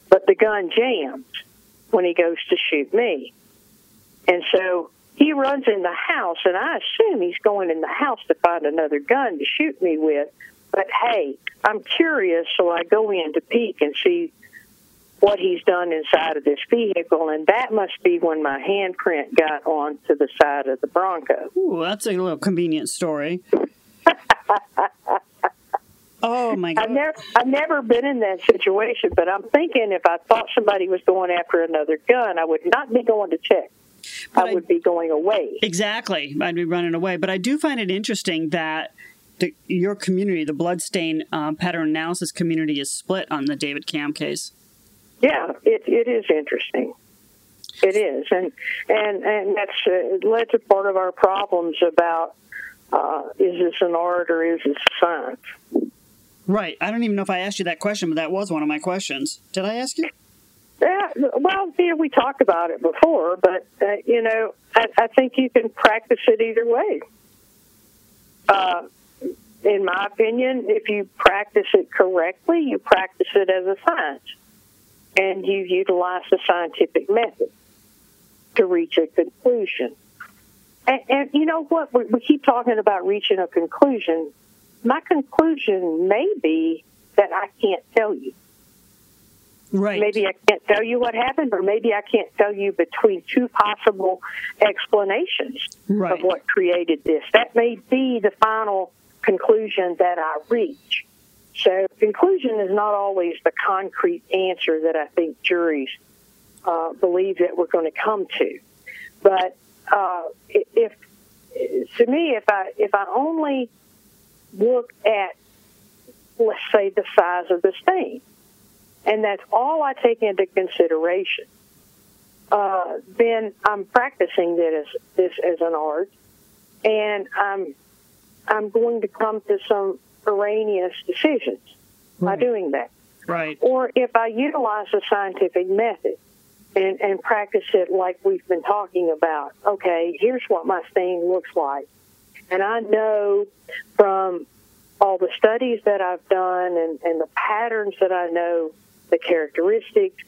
But the gun jams when he goes to shoot me. And so he runs in the house, and I assume he's going in the house to find another gun to shoot me with. But hey, I'm curious, so I go in to peek and see what he's done inside of this vehicle, and that must be when my handprint got onto the side of the Bronco. Ooh, that's a little convenient story. oh my god! I've never, I've never been in that situation, but I'm thinking if I thought somebody was going after another gun, I would not be going to check. I, I would be going away. Exactly, I'd be running away. But I do find it interesting that the, your community, the bloodstain uh, pattern analysis community, is split on the David Camm case. Yeah, it, it is interesting. It is, and and and that's uh, led to part of our problems about uh, is this an art or is this science? Right. I don't even know if I asked you that question, but that was one of my questions. Did I ask you? Yeah, well, yeah, we talked about it before, but uh, you know, I, I think you can practice it either way. Uh, in my opinion, if you practice it correctly, you practice it as a science, and you utilize the scientific method to reach a conclusion. And, and you know what? We, we keep talking about reaching a conclusion. My conclusion may be that I can't tell you. Right. Maybe I can't tell you what happened, or maybe I can't tell you between two possible explanations Right. of what created this. That may be the final conclusion that I reach. So, conclusion is not always the concrete answer that I think juries uh, believe that we're going to come to. But uh, if to me, if I if I only look at let's say the size of the stain, and that's all I take into consideration, uh, then I'm practicing this this as an art, and I'm I'm going to come to some erroneous decisions by doing that. Right. Or if I utilize a scientific method and, and practice it like we've been talking about, okay, here's what my stain looks like. And I know from all the studies that I've done and, and the patterns that I know, the characteristics,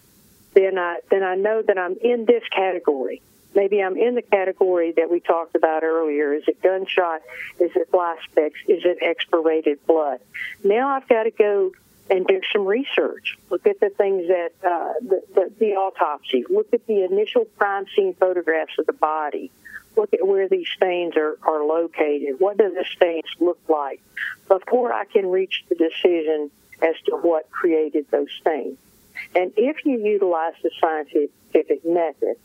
then I then I know that I'm in this category. Maybe I'm in the category that we talked about earlier. Is it gunshot? Is it fly specks? Is it expirated blood? Now I've got to go and do some research. Look at the things that uh, the, the, the autopsy. Look at the initial crime scene photographs of the body. Look at where these stains are, are located. What do the stains look like before I can reach the decision as to what created those things. And if you utilize the scientific method,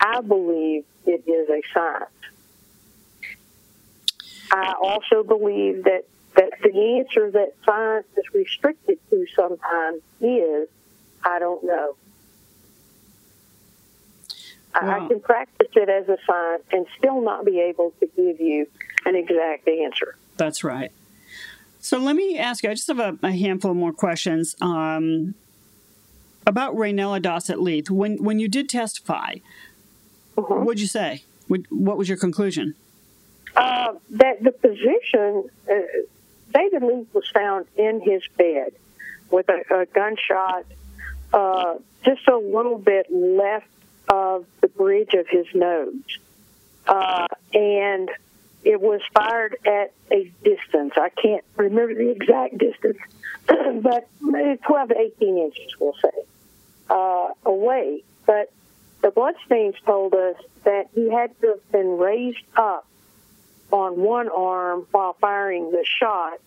I believe it is a science. I also believe that, that the answer that science is restricted to sometimes is, I don't know. Wow. I can practice it as a science and still not be able to give you an exact answer. That's right. So let me ask you. I just have a, a handful more questions um, about Raynella Dossett Leath. When when you did testify, Mhm. what'd you say? What, what was your conclusion? Uh, that the position, uh, David Leath was found in his bed with a, a gunshot uh, just a little bit left of the bridge of his nose. Uh, and it was fired at a distance. I can't remember the exact distance, but 12 to 18 inches, we'll say, uh, away. But the bloodstains told us that he had to have been raised up on one arm while firing the shot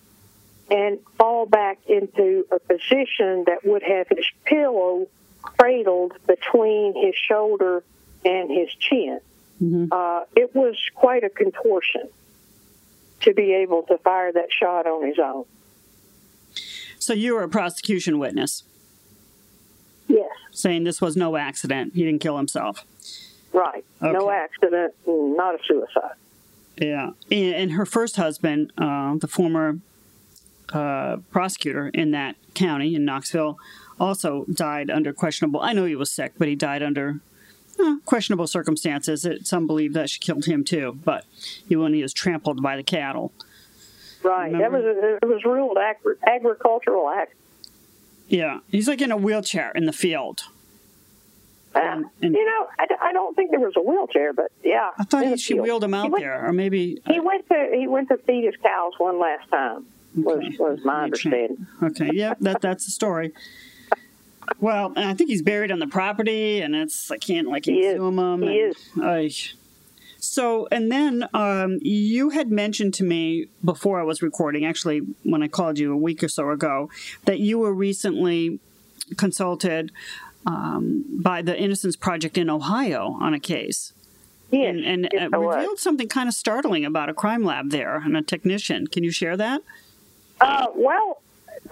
and fall back into a position that would have his pillow cradled between his shoulder and his chin. Mhm. Uh, it was quite a contortion to be able to fire that shot on his own. So you were a prosecution witness Yes, saying this was no accident. He didn't kill himself. right. No accident, not a suicide. Yeah. And, and her first husband, uh, the former uh, prosecutor in that county in Knoxville, also died under questionable. I know he was sick, but he died under uh, questionable circumstances. It, some believe that she killed him too, but he when he was trampled by the cattle. Right. That was a, it was ruled agri- agricultural act. Yeah, he's like in a wheelchair in the field. Uh, And- and- you know, I don't think there was a wheelchair, but yeah. I thought he, she field. wheeled him out went- there, or maybe. He went to he went to feed his cows one last time. Was Okay. was my understanding. Okay, yeah, that that's the story. Well, and I think he's buried on the property, and it's I can't like He is. him. He is. So, and then um, you had mentioned to me before I was recording, actually, when I called you a week or so ago, that you were recently consulted um, by the Innocence Project in Ohio on a case, Yes, and, and yes, uh, revealed something kind of startling about a crime lab there and a technician. Can you share that? Uh, well,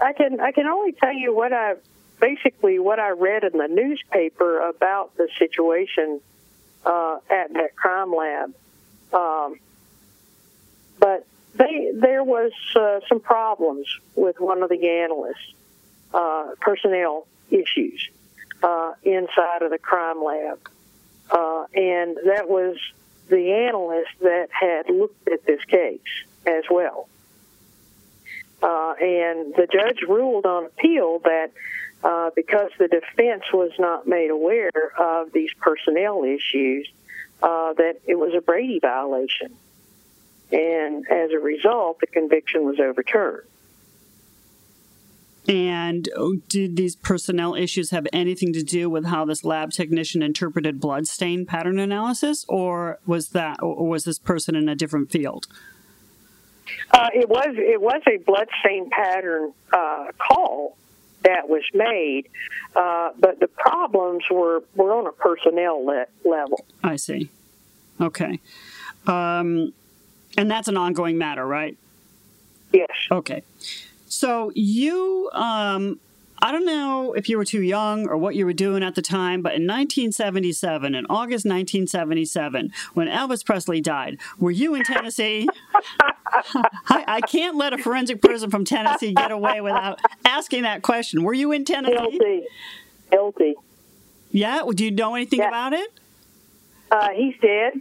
I can I can only tell you what I basically what I read in the newspaper about the situation uh, at that crime lab. Um, but they there was uh, some problems with one of the analysts, uh, personnel issues uh, inside of the crime lab, uh, and that was the analyst that had looked at this case as well. Uh, and the judge ruled on appeal that uh, because the defense was not made aware of these personnel issues, uh, that it was a Brady violation. And as a result, the conviction was overturned. And oh, did these personnel issues have anything to do with how this lab technician interpreted blood stain pattern analysis, or was that, or was this person in a different field? Uh, it was it was a blood stain pattern uh, call that was made, uh, but the problems were were on a personnel le- level. I see. Okay, um, and that's an ongoing matter, right? Yes. Okay. So you um, I don't know if you were too young or what you were doing at the time, but in 1977, in August 1977, when Elvis Presley died, were you in Tennessee? I, I, can't let a forensic person from Tennessee get away without asking that question. Were you in Tennessee? Guilty. Guilty. Yeah? Do you know anything yeah. about it? Uh, he's dead.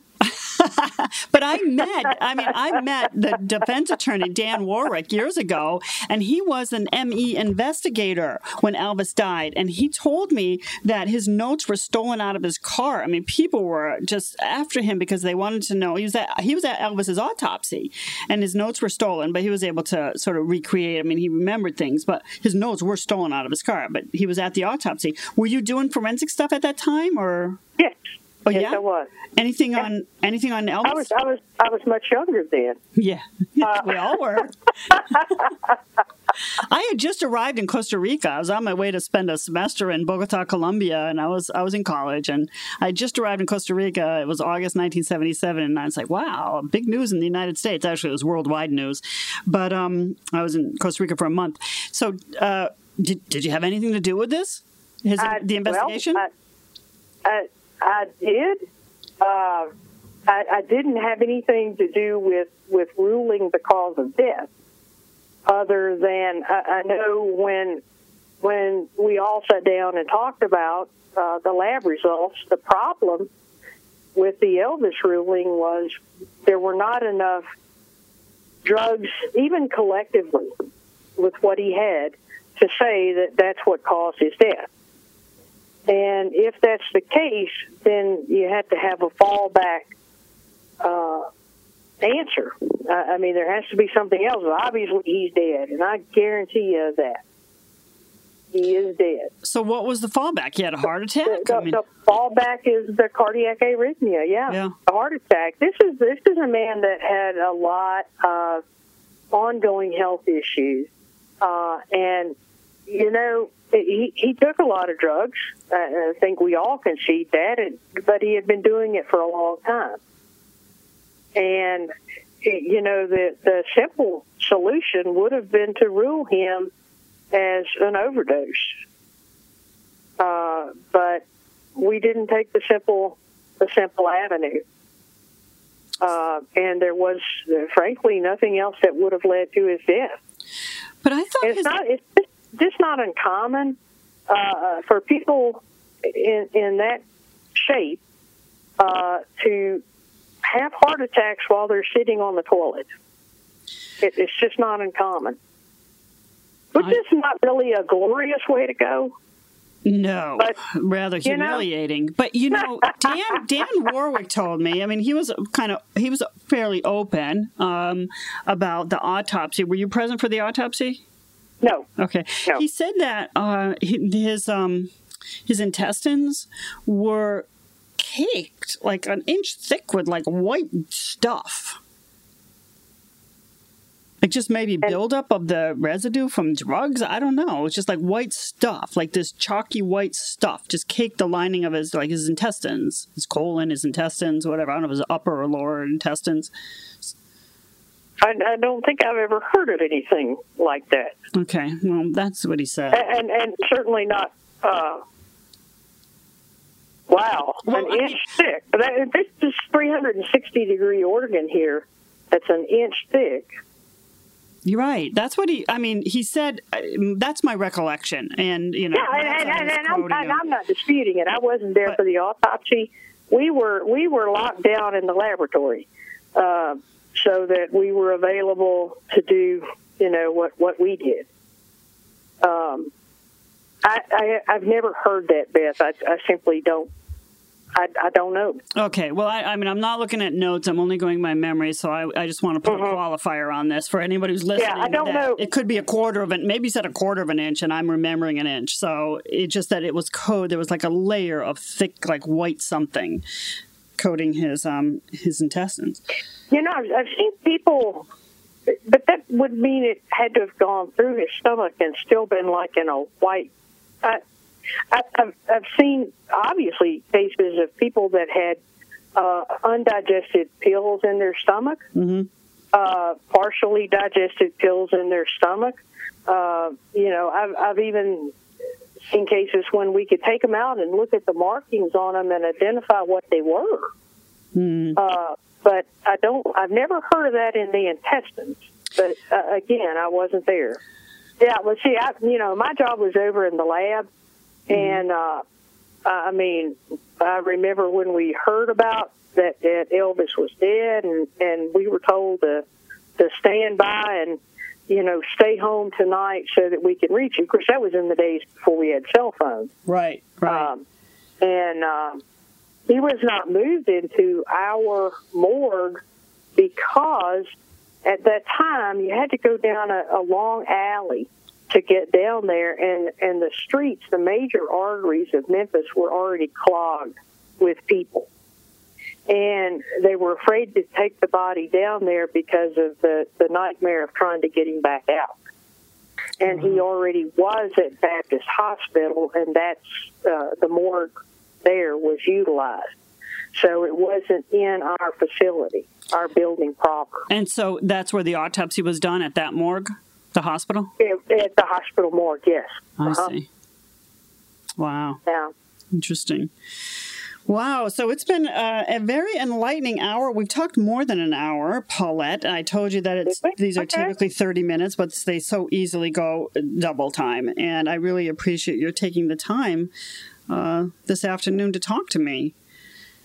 but I met, I mean, I met the defense attorney, Dan Warlick, years ago, and he was an ME investigator when Elvis died. And he told me that his notes were stolen out of his car. I mean, people were just after him because they wanted to know. He was at, he was at Elvis's autopsy, and his notes were stolen, but he was able to sort of recreate. I mean, he remembered things, but his notes were stolen out of his car, but he was at the autopsy. Were you doing forensic stuff at that time, or? Yes. Oh yes, yeah, I was. Anything yeah. on anything on Elvis? I was I was I was much younger then. Yeah, uh, we all were. I had just arrived in Costa Rica. I was on my way to spend a semester in Bogota, Colombia, and I was I was in college, and I just arrived in Costa Rica. It was August 1977, and I was like, "Wow, big news in the United States." Actually, it was worldwide news, but um, I was in Costa Rica for a month. So, uh, did did you have anything to do with this? His, I, the investigation? Well, I, I did. Uh, I, I didn't have anything to do with with ruling the cause of death, other than I, I know when when we all sat down and talked about uh, the lab results. The problem with the Elvis ruling was there were not enough drugs, even collectively, with what he had, to say that that's what caused his death. And if that's the case, then you have to have a fallback uh, answer. I, I mean, there has to be something else. Obviously, he's dead, and I guarantee you that. He is dead. So, what was the fallback? He had a heart attack. The, the, I mean... the fallback is the cardiac arrhythmia. Yeah, yeah, a heart attack. This is this is a man that had a lot of ongoing health issues, uh, and you know, he, he took a lot of drugs. I think we all concede that, but he had been doing it for a long time. And, you know, the, the simple solution would have been to rule him as an overdose. Uh, but we didn't take the simple, the simple avenue. Uh, and there was, frankly, nothing else that would have led to his death. But I thought it's his... not. It's just not uncommon uh, for people in, in that shape uh, to have heart attacks while they're sitting on the toilet. It, it's just not uncommon. Which I, is not really a glorious way to go. No, but, rather humiliating. Know? But you know, Dan Dan Warlick told me. I mean, he was kind of he was fairly open um, about the autopsy. Were you present for the autopsy? No. Okay. No. He said that uh, his um, his intestines were caked like an inch thick with like white stuff. Like just maybe buildup of the residue from drugs. I don't know. It's just like white stuff, like this chalky white stuff, just caked the lining of his like his intestines, his colon, his intestines, whatever. I don't know if his upper or lower intestines. I, I don't think I've ever heard of anything like that. Okay, well, that's what he said, and and, certainly not. Uh, wow, well, an I inch mean, thick. That, this is 360 degree organ here. That's an inch thick. You're right. That's what he. I mean, he said. Uh, that's my recollection, and you know. Yeah, and, and, and I'm, I'm, not disputing it. I wasn't there but, for the autopsy. We were we were locked down in the laboratory, uh, so that we were available to do you know what what we did. Um, I, I I've never heard that, Beth. I, I simply don't I, I don't know. Okay. Well, I, I, mean, I'm not looking at notes. I'm only going by memory. So I, I just want to put mm-hmm. a qualifier on this for anybody who's listening. Yeah, I don't know. It could be a quarter of an, maybe said a quarter of an inch, and I'm remembering an inch. So it just that it was code. There was like a layer of thick, like white something coating his um his intestines. You know, I've seen people, but that would mean it had to have gone through his stomach and still been like in a white. I, I've, I've seen obviously cases of people that had uh, undigested pills in their stomach, mm-hmm. uh, partially digested pills in their stomach. Uh, you know, I've, I've even seen cases when we could take them out and look at the markings on them and identify what they were. Mm-hmm. Uh, but I don't. I've never heard of that in the intestines. But uh, again, I wasn't there. Yeah, well, see, I, you know, my job was over in the lab, Mm-hmm. And uh, I mean, I remember when we heard about that, that Elvis was dead, and and we were told to to stand by and you know stay home tonight so that we can reach you. Of course, that was in the days before we had cell phones. Right. Right. Um, and um, he was not moved into our morgue because at that time you had to go down a, a long alley to get down there, and and the streets, the major arteries of Memphis, were already clogged with people, and they were afraid to take the body down there because of the the nightmare of trying to get him back out. And mm-hmm. he already was at Baptist Hospital, and that's uh, the morgue there was utilized. So it wasn't in our facility, our building proper. And so that's where the autopsy was done at that morgue? The hospital? At, the hospital morgue, yes. I uh-huh. see. Wow. Yeah. Interesting. Wow. So it's been uh, a very enlightening hour. We've talked more than an hour, Paulette. I told you that it's these are okay. typically 30 minutes, but they so easily go double time. And I really appreciate your taking the time uh, this afternoon to talk to me.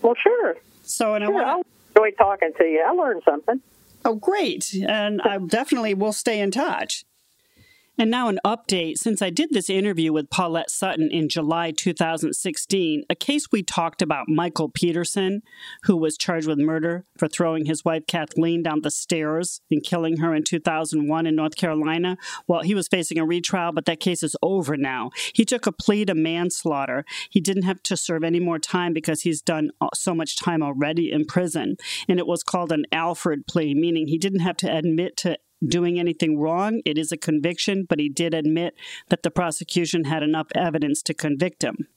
Well, sure. So, and sure, I want to enjoy talking to you. I learned something. Oh, great. And I definitely will stay in touch. And now, an update. Since I did this interview with Paulette Sutton in July 2016, a case we talked about, Michael Peterson, who was charged with murder for throwing his wife Kathleen down the stairs and killing her in 2001 in North Carolina. Well, he was facing a retrial, but that case is over now. He took a plea to manslaughter. He didn't have to serve any more time because he's done uh, so much time already in prison. And it was called an Alford plea, meaning he didn't have to admit to doing anything wrong. It is a conviction, but he did admit that the prosecution had enough evidence to convict him.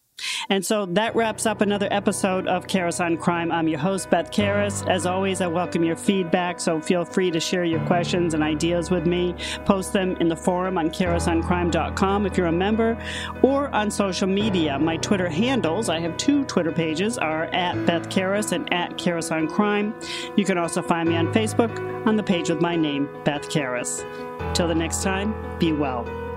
And so that wraps up another episode of Karas on Crime. I'm your host, Beth Karas. As always, I welcome your feedback, so feel free to share your questions and ideas with me. Post them in the forum on karasoncrime.com if you're a member, or on social media. My Twitter handles, I have two Twitter pages, are at Beth Karas and at Karas on Crime. You can also find me on Facebook on the page with my name, Beth Karas. Till the next time, be well.